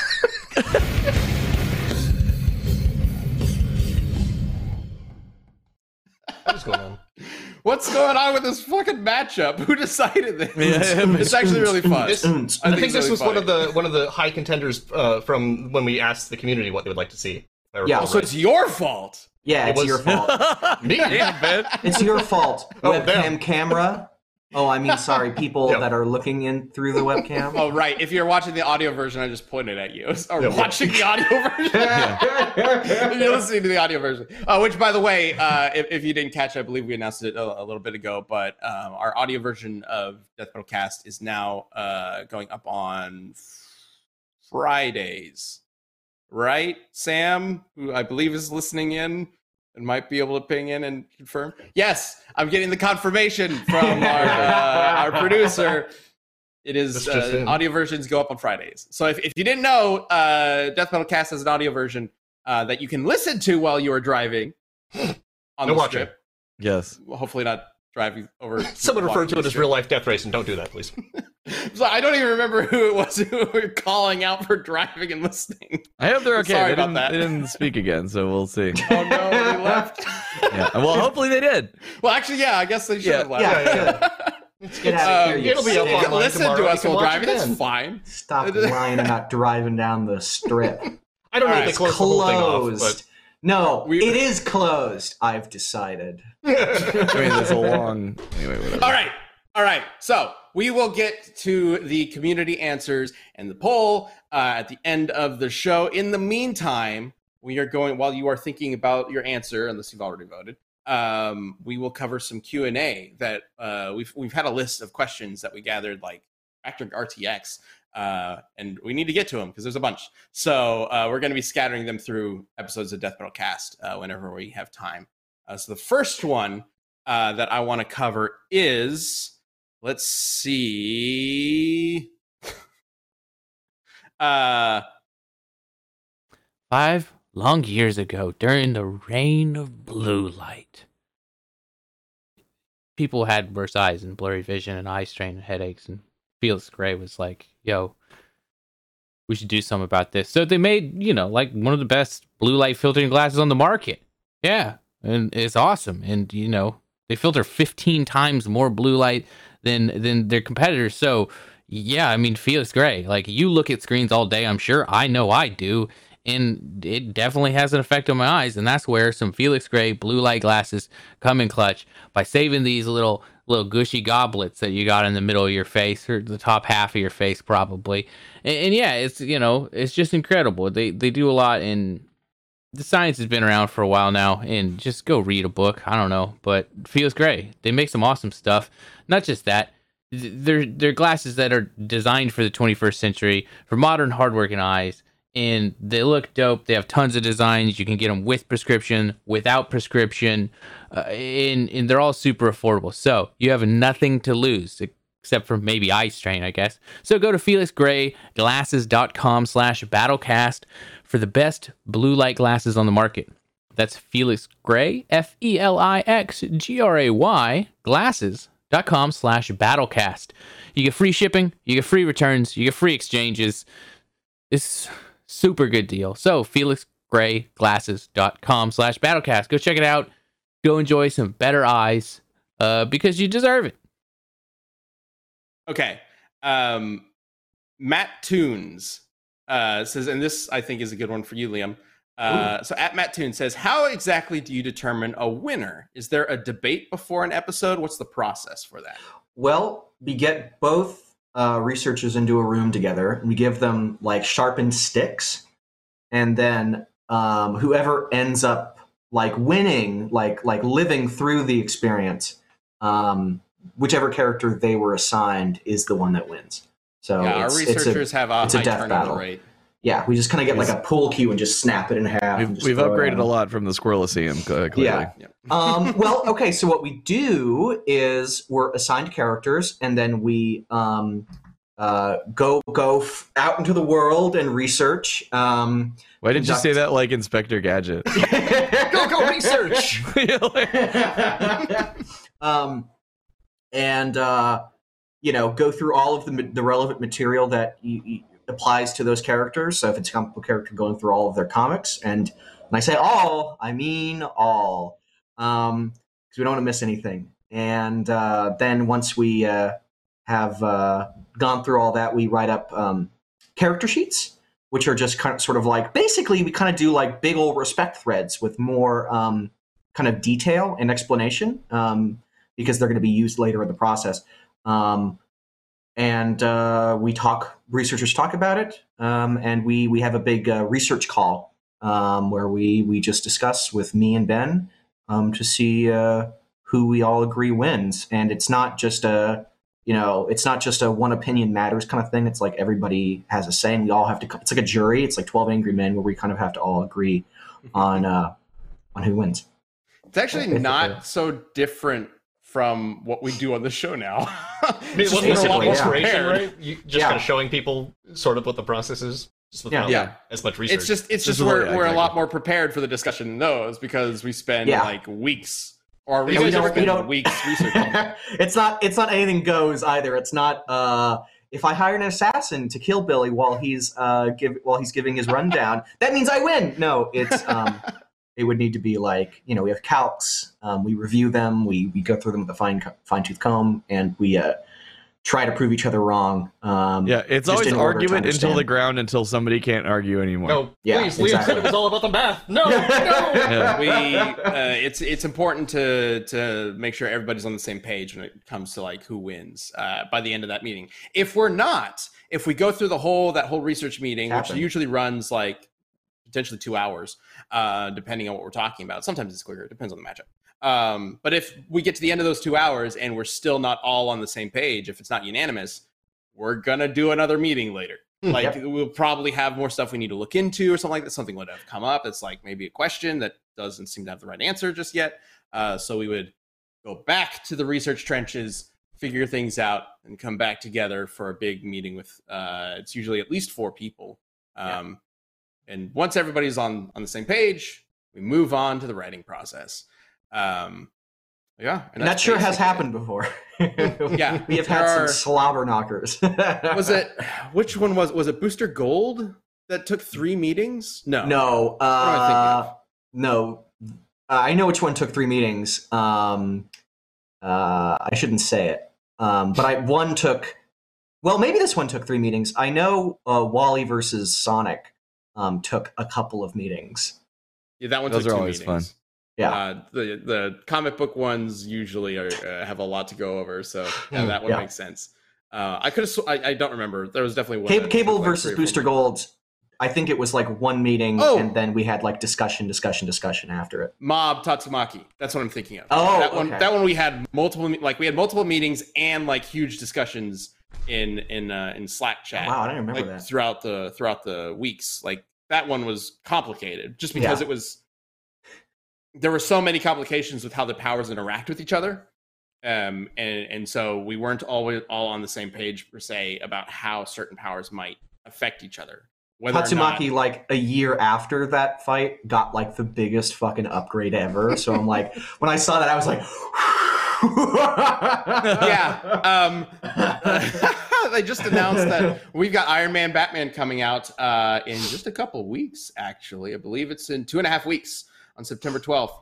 What is going on? What's going on with this fucking matchup? Who decided this? Yeah, it's actually really fun. This- Oons. I, think, this really was one of the one of the high contenders uh, from when we asked the community what they would like to see. Yeah, recall So right. it's your fault. Yeah, It it's was- your fault. me. Damn, Ben. It's your fault. Oh, Webcam damn. camera. Oh, I mean, sorry, people Yeah. that are looking in through the webcam. Oh, right. If you're watching the audio version, I just pointed at you. Or Yeah. watching the audio version. if you're listening to the audio version. Uh, which, by the way, uh, if, if you didn't catch, I believe we announced it a, a little bit ago, but um, our audio version of Death Battle Cast is now uh, going up on Fridays. Right, Sam, who I believe is listening in and might be able to ping in and confirm. Yes, I'm getting the confirmation from our, uh, our producer. It is uh, audio versions go up on Fridays. So if, if you didn't know, uh, Death Battle Cast has an audio version uh, that you can listen to while you are driving on No the watching. strip. Yes. Hopefully not driving over. Someone referred to it as real life death race, and don't do that, please. So I don't even remember who it was who were calling out for driving and listening. I hope they're okay. Sorry they, about didn't, that. they didn't speak again, so we'll see. Oh no, they left. Yeah. Well, hopefully they did. Well, actually, yeah, I guess they should Yeah. have left. Yeah, Get out of Um, here, it'll be up sick. You can listen tomorrow. to us while driving. it That's fine. Stop lying about driving down the strip. I don't know if Alright, they It's closed the whole thing closed. off, No, We- it is closed. I've decided. I mean, it's a long. Anyway, whatever. All right. All right. So we will get to the community answers and the poll uh, at the end of the show. In the meantime, we are going, while you are thinking about your answer, unless you've already voted, um, we will cover some Q and A that uh, we've we've had a list of questions that we gathered like after RTX, uh, and we need to get to them because there's a bunch. So uh, we're going to be scattering them through episodes of Death Battle Cast uh, whenever we have time. Uh, so the first one uh, that I want to cover is let's see. uh Five long years ago, during the reign of blue light, people had worse eyes and blurry vision and eye strain and headaches. And Felix Gray was like, yo, we should do something about this. So they made, you know, like one of the best blue light filtering glasses on the market. Yeah. And it's awesome. And, you know, they filter 15 times more blue light than than their competitors. So, yeah, I mean, Felix Gray, like you look at screens all day, I'm sure. I know I do and it definitely has an effect on my eyes and that's where some felix gray blue light glasses come in clutch by saving these little little gushy goblets that you got in the middle of your face or the top half of your face probably. And, and yeah it's you know it's just incredible. They they do a lot and the science has been around for a while now and just go read a book. I don't know but feels great. They make some awesome stuff. Not just that. They're they're glasses that are designed for the 21st century for modern hardworking eyes and they look dope. They have tons of designs. You can get them with prescription, without prescription, uh, and, and they're all super affordable. So you have nothing to lose except for maybe eye strain, I guess. So go to felixgrayglasses.com slash battlecast for the best blue light glasses on the market. That's Felix Gray, F E L I X G R A Y, glasses.com slash battlecast. You get free shipping, you get free returns, you get free exchanges. It's super good deal. So felixgrayglasses.com slash battlecast. Go check it out. Go enjoy some better eyes uh, because you deserve it. Okay. Um, Matt Tunes uh, says, and this I think is a good one for you, Liam. Uh, so at Matt Toon says, how exactly do you determine a winner? Is there a debate before an episode? What's the process for that? Well, we get both uh, researchers into a room together. And we give them like sharpened sticks, and then um, whoever ends up like winning, like like living through the experience, um, whichever character they were assigned is the one that wins. So yeah, our it's a- researchers have a a high death turnover battle. rate. Yeah, we just kind of get like a pool cue and just snap it in half. We've, we've upgraded a lot from the Squirreliseum, uh, clearly. Yeah. um, well, okay. So what we do is we're assigned characters, and then we um, uh, go go f- out into the world and research. Um, Why didn't you say that like Inspector Gadget? Go go research. um, and uh, you know, go through all of the, the relevant material that you, applies to those characters. So if it's a comic book character, going through all of their comics, and when I say all, I mean all, because we don't want to miss anything. And uh, then once we uh, have uh, gone through all that, we write up um, character sheets, which are just kind of sort of like basically we kind of do like big old respect threads with more um, kind of detail and explanation um, because they're going to be used later in the process. Um, and uh, we talk, researchers talk about it, um, and we we have a big uh, research call um, where we we just discuss with me and Ben um, to see uh, who we all agree wins. And it's not just a you know it's not just a one opinion matters kind of thing. It's like everybody has a say, and we all have to. It's like a jury. It's like Twelve Angry Men, where we kind of have to all agree on uh, on who wins. It's actually not so different from what we do on the show now. I mean, it just wasn't a lot basically more inspiration, prepared. right? You just Yeah. kind of showing people sort of what the process is, just without Yeah. as much research. It's just it's Just just we're, we're a lot more prepared for the discussion than those because we spend Yeah. like weeks or You we guys don't ever- we don't- weeks researching. it's not it's not anything goes either. It's not uh if I hire an assassin to kill Billy while he's uh give while he's giving his rundown, that means I win. No, it's um it would need to be like, you know, we have calcs, um, we review them, we we go through them with a fine fine tooth comb and we uh try to prove each other wrong. Um Yeah, it's always in argument until the ground until somebody can't argue anymore. no, Yeah, please, Liam said it was all about the math. No, no. Yeah. we uh, it's it's important to to make sure everybody's on the same page when it comes to like who wins uh, by the end of that meeting. If we're not, if we go through the whole that whole research meeting, which usually runs like potentially two hours, uh, depending on what we're talking about. Sometimes it's quicker. It depends on the matchup. Um, but if we get to the end of those two hours and we're still not all on the same page, if it's not unanimous, we're gonna do another meeting later. Hmm, Like yep. we'll probably have more stuff we need to look into or something like that. Something would have come up It's like maybe a question that doesn't seem to have the right answer just yet. Uh, so we would go back to the research trenches, figure things out, and come back together for a big meeting with. Uh, it's usually at least four people. Um, And once everybody's on on the same page, we move on to the writing process. Um, yeah, And that sure has it. happened before. Yeah, we have had some are- slobber knockers. Was it which one was was it Booster Gold that took three meetings? No, No, I uh, of? no. Uh, I know which one took three meetings. Um, uh, I shouldn't say it, um, but I one took. Well, maybe this one took three meetings. I know uh, Wally versus Sonic um, took a couple of meetings. Yeah, that one Those took are two always meetings. fun. Yeah. Uh, the the comic book ones usually are, uh, have a lot to go over, so yeah, Hmm, that one yeah. makes sense. Uh, I could have. Sw- I, I don't remember. There was definitely one. Cable, Cable like, versus three or four Booster. Gold. I think it was like one meeting, Oh. and then we had like discussion, discussion, discussion after it. Mob Tatsumaki. That's what I'm thinking of. Oh, that one. okay. That one we had multiple. Like we had multiple meetings and like huge discussions in in uh, in Slack chat. wow, I didn't remember like that. throughout the throughout the weeks. Like that one was complicated just because Yeah. it was there were so many complications with how the powers interact with each other. Um, and and so we weren't always all on the same page per se about how certain powers might affect each other. Whether or Tatsumaki, not- like a year after that fight, got like the biggest fucking upgrade ever. So I'm like, when I saw that, I was like, yeah. Um, they just announced that we've got Iron Man, Batman coming out uh, in just a couple weeks. Actually, I believe it's in two and a half weeks on September 12th.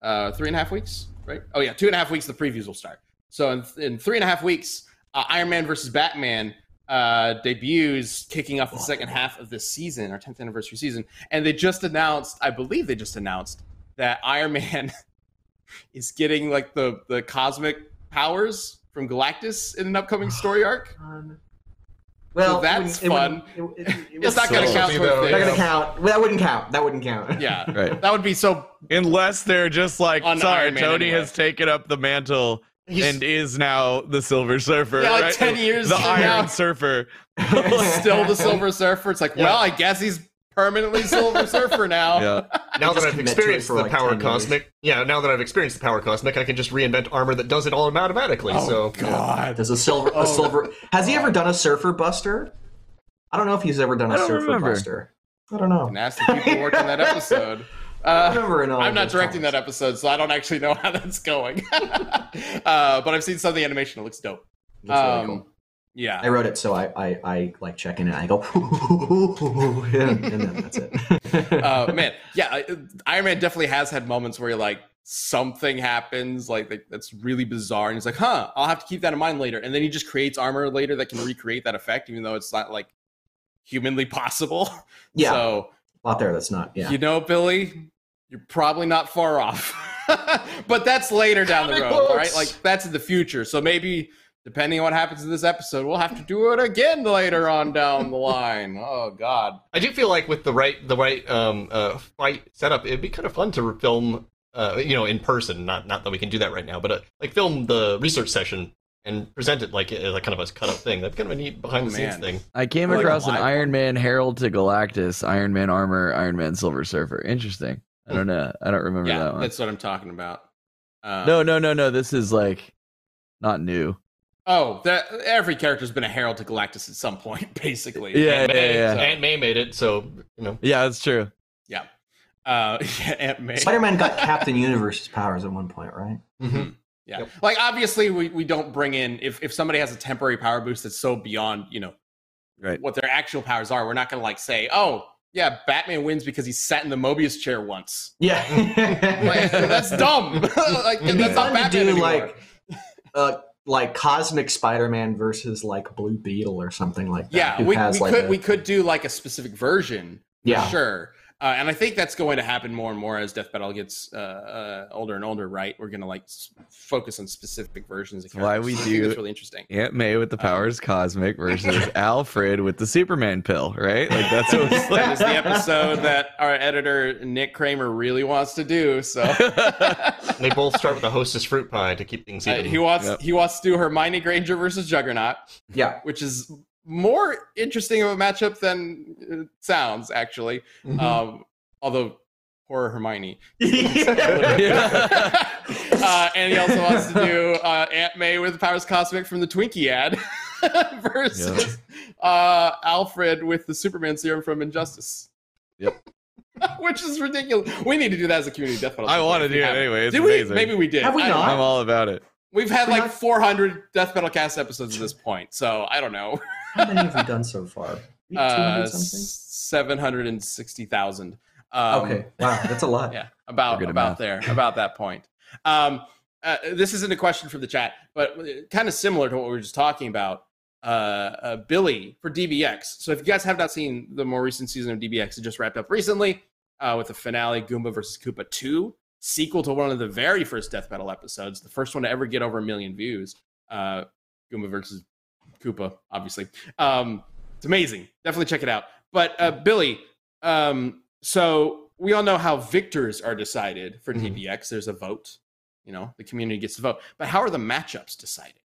Uh, three and a half weeks, right? Oh yeah, two and a half weeks. The previews will start. So in, in three and a half weeks, uh, Iron Man versus Batman uh, debuts, kicking off the second half of this season, our 10th anniversary season. And they just announced, I believe they just announced that Iron Man is getting like the the cosmic powers from Galactus in an upcoming story arc. well, So that's it wouldn't- it it- it- it It's not would- going to count Though, Not gonna Yeah. count. That wouldn't count. That wouldn't count. Yeah, Right. that would be so. Unless they're just like, sorry, Tony anyway. has taken up the mantle He's- and is now the Silver Surfer. Yeah, like right? 10 years The from Iron now. Surfer. Still the Silver Surfer. It's like, Yeah. well, I guess he's permanently Silver Surfer now. Yeah. now that I've commit to it experienced the like, power 10 years. cosmic, yeah, now that I've experienced the power cosmic, I can just reinvent armor that does it all automatically. Oh so God. Does a silver? Oh, a silver? Has he ever done a Surfer Buster? I don't know if he's ever done a Surfer remember. Buster. I don't know. And ask the people who worked on that episode. I Uh, remember in all I'm not those directing that episode, so I don't actually know how that's going. uh, but I've seen some of the animation; it looks dope. That's really Um, cool. Yeah, I wrote it, so I, I, I like check in and I go, and, and then that's it. uh, man, yeah, Iron Man definitely has had moments where you're like, something happens, like that's really bizarre, and he's like, "Huh, I'll have to keep that in mind later." And then he just creates armor later that can recreate that effect, even though it's not like humanly possible. yeah, So out there, that's not. Yeah, you know, Billy, you're probably not far off. but that's later down the road, all right? books. Like that's in the future. So maybe depending on what happens in this episode, we'll have to do it again later on down the line. Oh God. I do feel like with the right the right um uh fight setup, it'd be kind of fun to film uh you know in person. Not not that we can do that right now, but uh, like film the research session and present it like uh, like kind of a cut up thing. That's kind of a neat behind the Oh, scenes man. thing. I came Like across an live Iron. Man Herald to Galactus, Iron Man armor, Iron Man Silver Surfer. Interesting. I don't know. I don't remember Yeah, that one. that's what I'm talking about. Um, No, no, no, no. This is like not new. Oh, that every character's been a herald to Galactus at some point, basically. Yeah, Aunt May, yeah, yeah. Aunt May made it, so you know. Yeah, that's true. Yeah. Uh, yeah, Aunt May. Spider-Man got Captain Universe's powers at one point, right? Mhm. Yeah. Yep. Like obviously we, we don't bring in if, if somebody has a temporary power boost that's so beyond, you know, Right. what their actual powers are, we're not gonna like say, Oh, yeah, Batman wins because he sat in the Mobius chair once. Yeah, Like, that's dumb. like that's not fun to Batman do anymore. like, uh, like Cosmic Spider-Man versus like Blue Beetle or something like that. yeah, we, we like, could a- we could do like a specific version, for Yeah. sure. Uh, and I think that's going to happen more and more as Death Battle gets uh, uh, older and older. Right, we're going to like s- focus on specific versions. Of That's why we do- It's really interesting. Aunt May with the Um, powers cosmic versus Alfred with the Superman pill, right? Like that's what it's like. is the episode that our editor Nick Kramer really wants to do. So They both start with a hostess fruit pie to keep things Uh, even. he wants Yep. he wants to do Hermione Granger versus Juggernaut, Yeah. which is more interesting of a matchup than it sounds actually. Mhm. Um, although poor Hermione. Uh, and he also wants to do uh, Aunt May with Powers Cosmic from the Twinkie ad versus uh, Alfred with the Superman serum from Injustice. Yep. Which is ridiculous. We need to do that as a community death battle. I want to do we it haven't. anyway. It's Did amazing. we? Maybe we did. Have we I don't. I'm all about it. We've had We like not- 400 Death Battle Cast episodes at this point, so I don't know. How many have we done so far? Uh, something? seven hundred and sixty thousand. Um, okay. Wow, that's a lot. Yeah, about We're good at about math. there, about that point. Um, uh, this isn't a question from the chat, but kind of similar to what we were just talking about. Uh, uh, Billy for DBX. So if you guys have not seen the more recent season of DBX, it just wrapped up recently uh, with the finale Goomba versus Koopa 2, sequel to one of the very first Death Battle episodes, the first one to ever get over a million views. Uh, Goomba versus Koopa, obviously. Um, it's amazing. Definitely check it out. But uh, Billy, um, so we all know how victors are decided for Mhm. DBX. There's a vote. You know, the community gets to vote. But how are the matchups decided?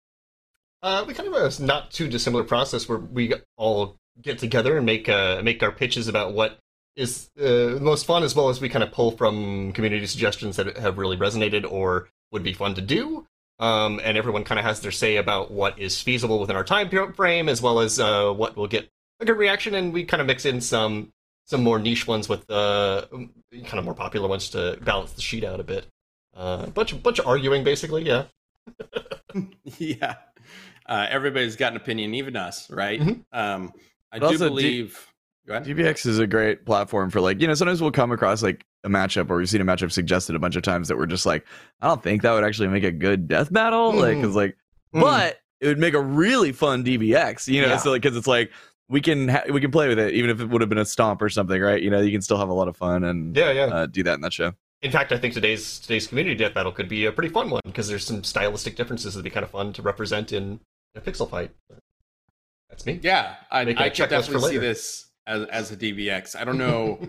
Uh, we kind of have a not too dissimilar process where we all get together and make uh, make our pitches about what is uh, most fun, as well as we kind of pull from community suggestions that have really resonated or would be fun to do. Um, and everyone kind of has their say about what is feasible within our time frame, as well as uh, what will get a good reaction. And we kind of mix in some some more niche ones with uh, kind of more popular ones to balance the sheet out a bit. Uh, a bunch of bunch of arguing, basically. Yeah. yeah. Uh, everybody's got an opinion, even us, right? Mhm. Um, I But do also, do- believe. Go ahead. DBX is a great platform for like, you know, sometimes we'll come across like a matchup or we've seen a matchup suggested a bunch of times that we're just like, I don't think that would actually make a good death battle. Like, Mhm. cause like, Mm. but it would make a really fun DBX, you know? Yeah. So like, cause it's like, we can, ha- we can play with it even if it would have been a stomp or something, right? You know, you can still have a lot of fun and Yeah, yeah. uh, do that in that show. In fact, I think today's today's community death battle could be a pretty fun one because there's some stylistic differences that'd be kind of fun to represent in a pixel fight. That's me. Yeah, I, Make a I could definitely see this as, as a DBX. I don't know.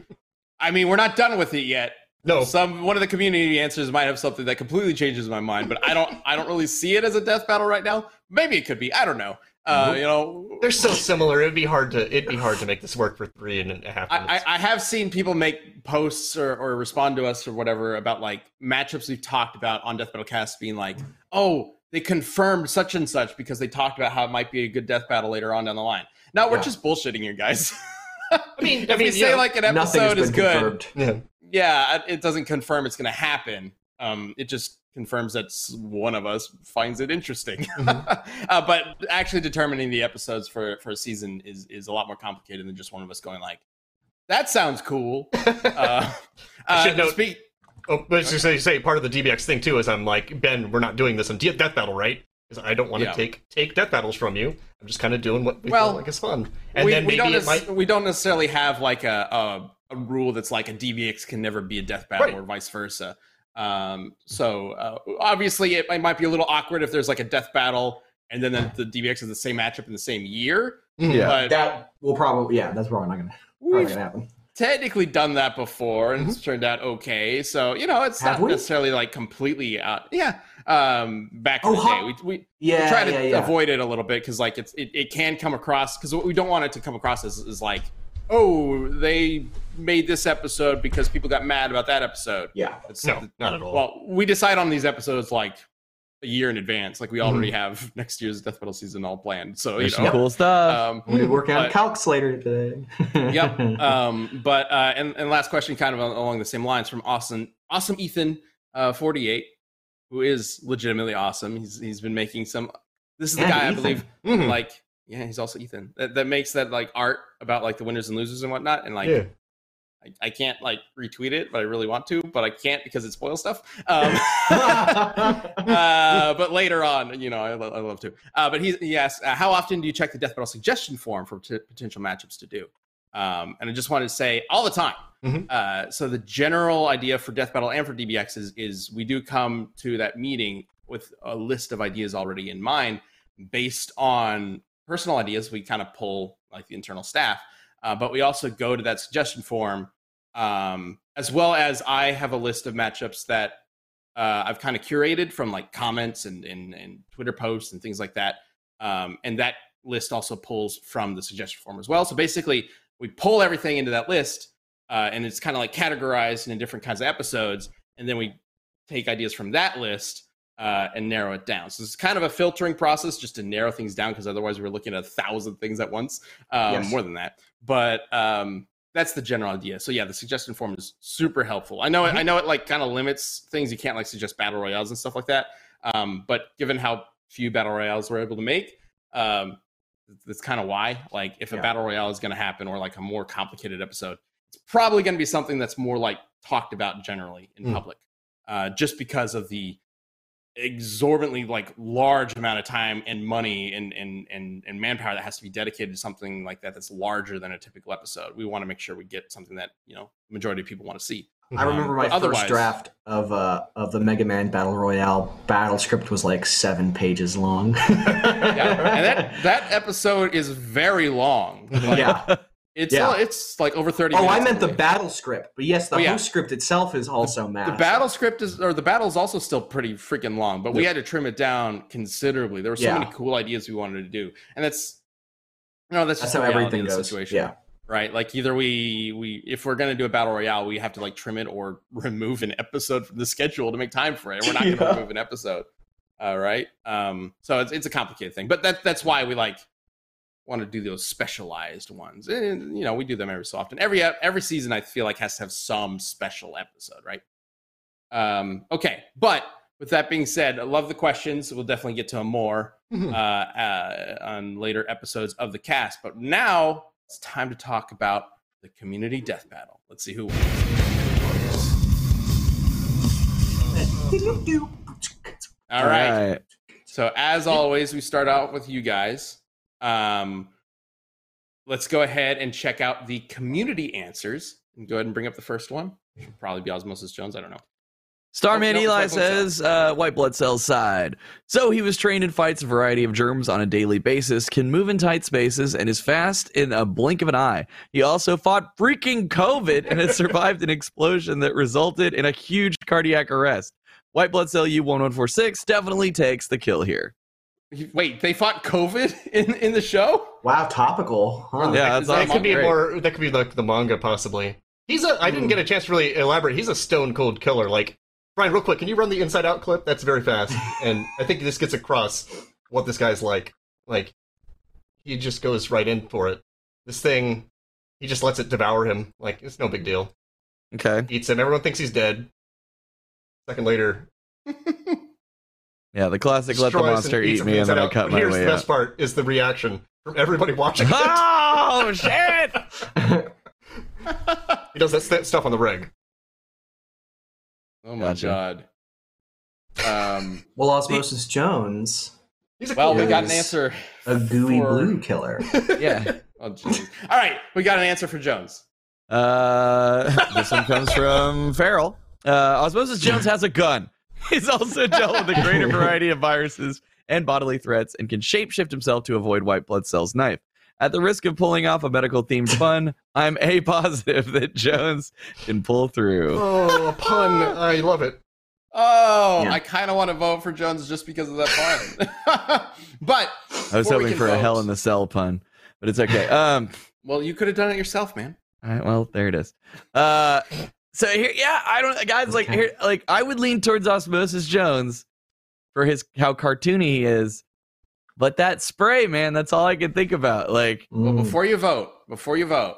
I mean, we're not done with it yet. No, Some one of the community answers might have something that completely changes my mind, but I don't. I don't really see it as a death battle right now. Maybe it could be. I don't know. Uh, you know, they're so similar. It'd be hard to it'd be hard to make this work for three and a half I, minutes. I, I have seen people make posts or, or respond to us or whatever about like matchups we've talked about on Death Battle Cast being like, oh, they confirmed such and such because they talked about how it might be a good death battle later on down the line. Now we're Yeah. just bullshitting you guys. I mean, if I mean, we say yeah, like an episode is good, confirmed. yeah. yeah, it doesn't confirm it's going to happen. Um, it just confirms that one of us finds it interesting. Mhm. uh, but actually determining the episodes for for a season is is a lot more complicated than just one of us going like, "That sounds cool." Uh, I should uh, note- speak- Oh, but just say, say part of the DBX thing too is I'm like Ben, we're not doing this in death battle, right? Because I don't want to Yeah. take take death battles from you. I'm just kind of doing what we Well, feel like is fun, and we, then we maybe don't it might. we don't necessarily have like a, a a rule that's like a DBX can never be a death battle Right. or vice versa. Um, so uh, obviously it, might- might be a little awkward if there's like a death battle and then the, the DBX is the same matchup in the same year. Mhm. Yeah. But That will probably, yeah, that's probably not gonna, probably gonna happen. Technically done that before and it's turned out okay. So you know it's Have not we? necessarily like completely out. Yeah. Um, back in Oh, the huh. day, we, we Yeah, we try to yeah, yeah. avoid it a little bit because like it's it, it can come across because what we don't want it to come across as is like oh they made this episode because people got mad about that episode yeah. it's, No, not at all. well we decide on these episodes like a year in advance like we Mm-hmm. already have next year's death battle season all planned so you There's some know cool stuff. um I'm gonna working on But- calcs later today. yep um but uh and, and last question kind of along the same lines from awesome awesome ethan uh 48 who is legitimately awesome he's he's been making some this is the And guy i Ethan. believe Mhm. like yeah he's also ethan that, that makes that like art about like the winners and losers and whatnot and like yeah. I, I can't like retweet it but i really want to but i can't because it spoils stuff um uh, but later on you know i, lo- I love to uh, but he, he asked uh, how often do you check the death battle suggestion form for t- potential matchups to do Um, and I just wanted to say all the time. Mhm. Uh, so the general idea for Death Battle and for DBX is, is we do come to that meeting with a list of ideas already in mind based on personal ideas. We kind of pull like the internal staff, uh, but we also go to that suggestion form um, as well as I have a list of matchups that uh, I've kind of curated from like comments and, and, and Twitter posts and things like that. Um, and that list also pulls from the suggestion form as well. So basically, we pull everything into that list, uh, and it's kind of like categorized in different kinds of episodes, and then we take ideas from that list uh, and narrow it down. So it's kind of a filtering process just to narrow things down because otherwise we're looking at a thousand things at once, um, Yes. more than that. But um, that's the general idea. So yeah, the suggestion form is super helpful. I know it, I know it like kind of limits things. You can't like suggest battle royales and stuff like that. Um, but given how few battle royales we're able to make, um, that's kind of why. Like if a battle royale is going to happen or like a more complicated episode, it's probably going to be something that's more like talked about generally in Mm. public, uh, just because of the exorbitantly like large amount of time and money and and and and manpower that has to be dedicated to something like that that's larger than a typical episode. We want to make sure we get something that you know the majority of people want to see. I remember Um, my but first draft of uh of the Mega Man Battle Royale battle script was like seven pages long. Yeah, and that that episode is very long. Like, yeah. It's Yeah. it's like over thirty. Oh, I meant the battle script, but yes, the Oh, yeah. host script itself is also The massive. battle script is, or the battle is also still pretty freaking long, but we had to trim it down considerably. There were so Yeah. many cool ideas we wanted to do, and that's, you know, that's, That's just how the everything the goes. situation, Yeah. right? Like either we we if we're gonna do a battle royale, we have to like trim it or remove an episode from the schedule to make time for it. We're not gonna Yeah. remove an episode, all right? Um, so it's it's a complicated thing, but that that's why we like want to do those specialized ones. And you know, we do them every so often. Every every season, I feel like has to have some special episode, right? Um, okay, but with that being said, I love the questions. We'll definitely get to them more Mhm. uh, uh, on later episodes of the cast. But now it's time to talk about the community death battle. Let's see who wins. All right. So as always, we start out with you guys. Um, let's go ahead and check out the community answers. And go ahead and bring up the first one. Should probably be Osmosis Jones. I don't know. Starman Oh, no, Eli it's white blood says, uh, white blood cells side. So he was trained and fights a variety of germs on a daily basis, can move in tight spaces, and is fast in a blink of an eye. He also fought freaking COVID and has survived an explosion that resulted in a huge cardiac arrest. White blood cell U1146 definitely takes the kill here. Wait, they fought COVID in in the show? Wow, topical. Huh? Yeah, that's that that could be Great. more. That could be like the manga, possibly. He's a. I didn't hmm. get a chance to really elaborate. He's a stone cold killer. Like Brian, real quick, can you run the Inside Out clip? That's very fast, and I think this gets across what this guy's like. Like he just goes right in for it. This thing, he just lets it devour him. Like it's no big deal. Okay. Eats him. Everyone thinks he's dead. Second later, Yeah, the classic let the destroys monster eat me and inside then I out. cut But my Here's way the best out. part: is the reaction from everybody watching it. Oh, shit! he does that st- stuff on the rig. Oh my Gotcha. god. Um, Well, Osmosis Jones, He's a well, we got an answer. a gooey For- blue killer. Yeah. Oh. All right, we got an answer for Jones. Uh, this one comes from Farrell. Uh, Osmosis Jones has a gun. He's also dealt with a greater variety of viruses and bodily threats and can shapeshift himself to avoid white blood cells' knife. At the risk of pulling off a medical themed pun, I'm A positive that Jones can pull through. Oh, a pun! I love it. Oh, Yeah. I kind of want to vote for Jones just because of that pun. but I was hoping can for a hell in the cell pun, but it's okay. Um, Well, you could have done it yourself, man. All right, well, there it is. Uh, so here, yeah, I don't. Guys, like, here, like I would lean towards Osmosis Jones for his how cartoony he is, but that spray, man, that's all I can think about. Like, well, mm. before you vote, before you vote,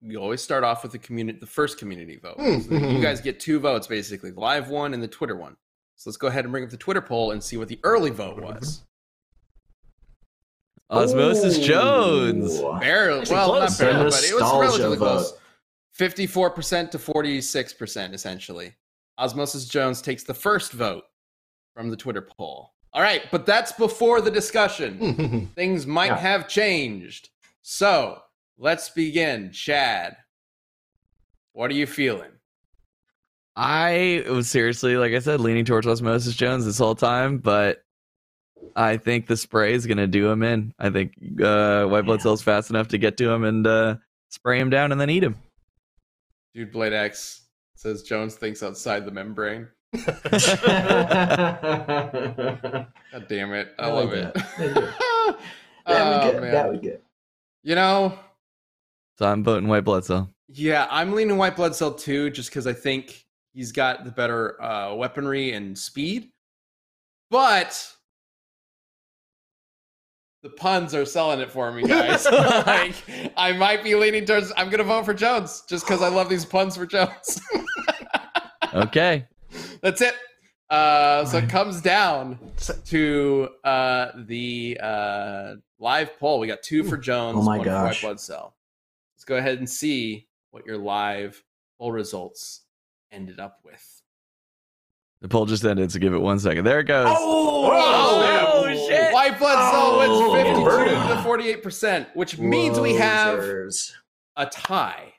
you always start off with the community, the first community vote. So you mm-hmm. guys get two votes basically, the live one and the Twitter one. So let's go ahead and bring up the Twitter poll and see what the early vote mm-hmm. was. Osmosis Jones. Barely. Well, close. not barely, but it was relatively vote. close. 54% to 46%, essentially. Osmosis Jones takes the first vote from the Twitter poll. All right, but that's before the discussion. Things might yeah. have changed. So let's begin. Chad, what are you feeling? I was seriously, like I said, leaning towards Osmosis Jones this whole time, but I think the spray is going to do him in. I think uh, white blood yeah. cells fast enough to get to him and uh, spray him down and then eat him. Dude, Blade X says Jones thinks outside the membrane. God damn it. I I love like it. that. oh, that would good. man. That would good. You know, So I'm voting White Blood Cell. yeah, I'm leaning White Blood Cell too, just because I think he's got the better uh, weaponry and speed. But the puns are selling it for me, guys. like, I might be leaning towards. I'm gonna vote for Jones just because I love these puns for Jones. Okay. That's it. Uh, so it comes down to uh, the uh, live poll. We got two for Jones, Oh my one for White gosh. Blood Cell. Let's go ahead and see what your live poll results ended up with. The poll just ended, so give it one second. There it goes. Oh, oh, oh shit. White Blood Cell Oh, wins 52 burden. to 48 percent, which means we have a tie.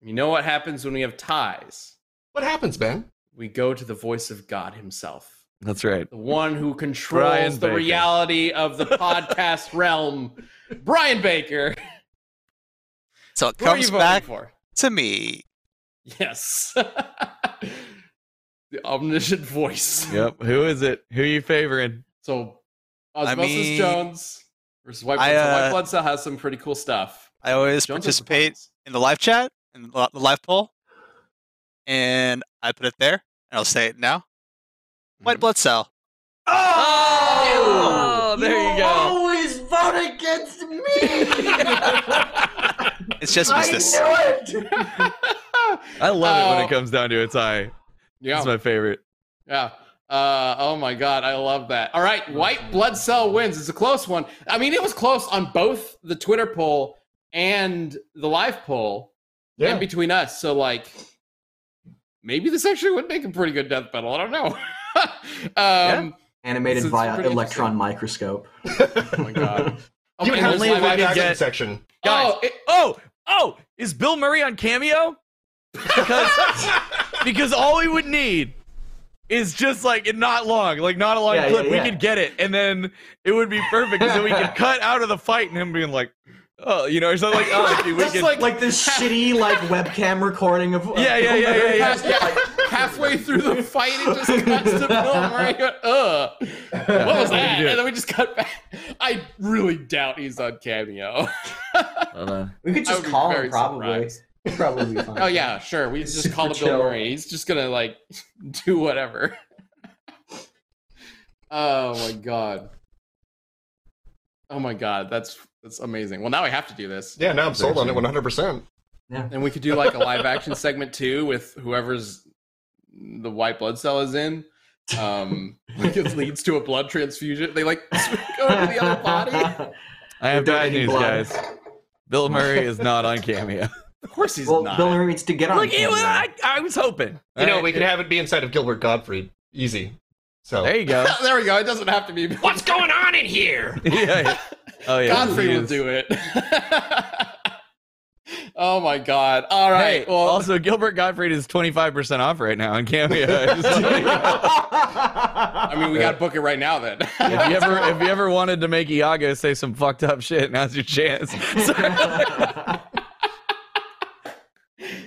You know what happens when we have ties? What happens, Ben? We go to the voice of God Himself. That's right. the one who controls the reality of the podcast realm, Brian Baker. So it Who comes back for? to me. Yes, the omniscient voice. Yep. Who is it? Who are you favoring? So, I Osmosis mean, Jones versus White Blood I, Cell. uh, White Blood Cell has some pretty cool stuff. I always Jones participate in the live chat and the live poll, and I put it there, and I'll say it now. White Mhm. blood cell. Oh, there you go. always vote against me. It's just I business. knew it. I love it when Oh. it comes down to a tie. Yeah, It's my favorite. yeah. Uh, oh my god, I love that. All right, White Blood Cell wins. It's a close one. I mean, it was close on both the Twitter poll and the live poll. Yeah. and between us. So like, maybe this actually would make a pretty good death battle. I don't know. um, Animated This is via electron microscope. Oh my god. Oh, You my even have God, a it's live live action get- section. Guys. Oh, it- Oh, oh, is Bill Murray on Cameo? Because because all we would need is just like not long, like not a long Yeah, clip. yeah, We could get it, and then it would be perfect. Because then we could cut out of the fight and him being like, oh, you know, or something like, oh, we Just could, like- Like this shitty like webcam recording of uh, Yeah, yeah, yeah, yeah, yeah. half- yeah, halfway through the fight, it just cuts to Bill Murray. going, Ugh. What was that? could do it. And then we just cut back. I really doubt he's on Cameo. Hold on. We could just call very him probably. surprised. He'd probably fine. Oh yeah, sure. We just call him Bill. Murray. He's just gonna like do whatever. oh my god. Oh my god, that's that's amazing. Well, now I have to do this, Yeah, now I'm sold on it 100%. and we could do like a live action segment too with whoever's the white blood cell is in. Um, like it leads to a blood transfusion. They like go to the other body. I have They're bad news, blood. guys. Bill Murray is not on Cameo. Of course he's well, not. Bill Murray needs to get on. Look, it camera. I, I was hoping. You know, Alright, we could have it be inside of Gilbert Gottfried. Easy. So. There you go. there we go. It doesn't have to be. What's going on in here? yeah, yeah. Oh yeah. Gottfried will do it. oh my god! All right. Hey, well, also Gilbert Gottfried is twenty five percent off right now on Cameo. Just letting you know. I mean, we got to book it right now. Then. if you ever if you ever wanted to make Iago say some fucked up shit, now's your chance.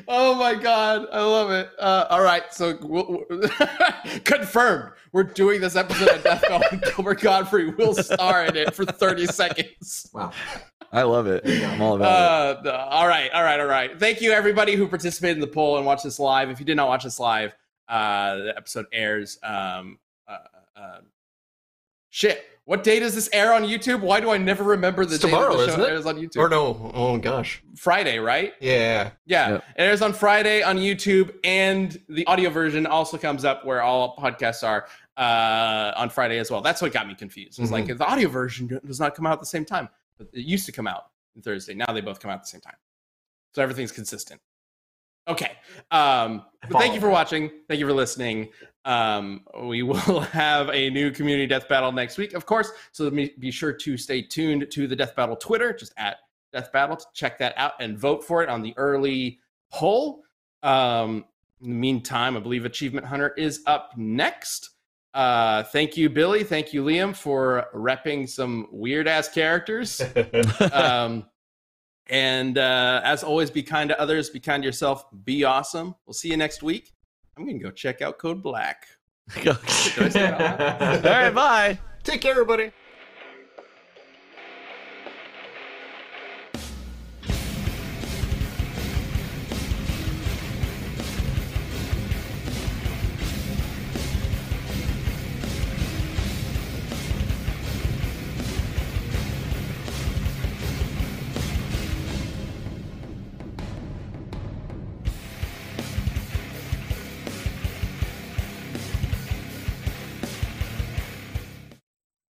Oh my god! I love it. Uh, all right. So we'll, confirmed. We're doing this episode of Death Battle, and Gilbert Gottfried will star in it for thirty seconds. wow. I love it. I'm all about Uh, the- all right, all right, all right. Thank you, everybody who participated in the poll and watched this live. If you did not watch this live, uh, the episode airs. Um, uh, uh, shit. What day does this air on YouTube? Why do I never remember the It's day that tomorrow, the show isn't it? airs on YouTube? Or no. Oh, gosh. Friday, right? Yeah. Yeah, Yep. it airs on Friday on YouTube, and the audio version also comes up where all podcasts are uh, on Friday as well. That's what got me confused. It's like the audio version does not come out at the same time. But It used to come out on Thursday. Now they both come out at the same time, so everything's consistent. Okay. Um, but thank you for watching. Thank you for listening. Um, we will have a new community death battle next week, of course. So be sure to stay tuned to the death battle Twitter, just at death battle, to check that out and vote for it on the early poll. Um, in the meantime, I believe Achievement Hunter is up next. Uh, thank you, Billy. Thank you, Liam, for repping some weird ass characters. um, and uh, as always, be kind to others, be kind to yourself, be awesome. We'll see you next week. I'm gonna go check out Code Black. All right, bye. Take care, everybody.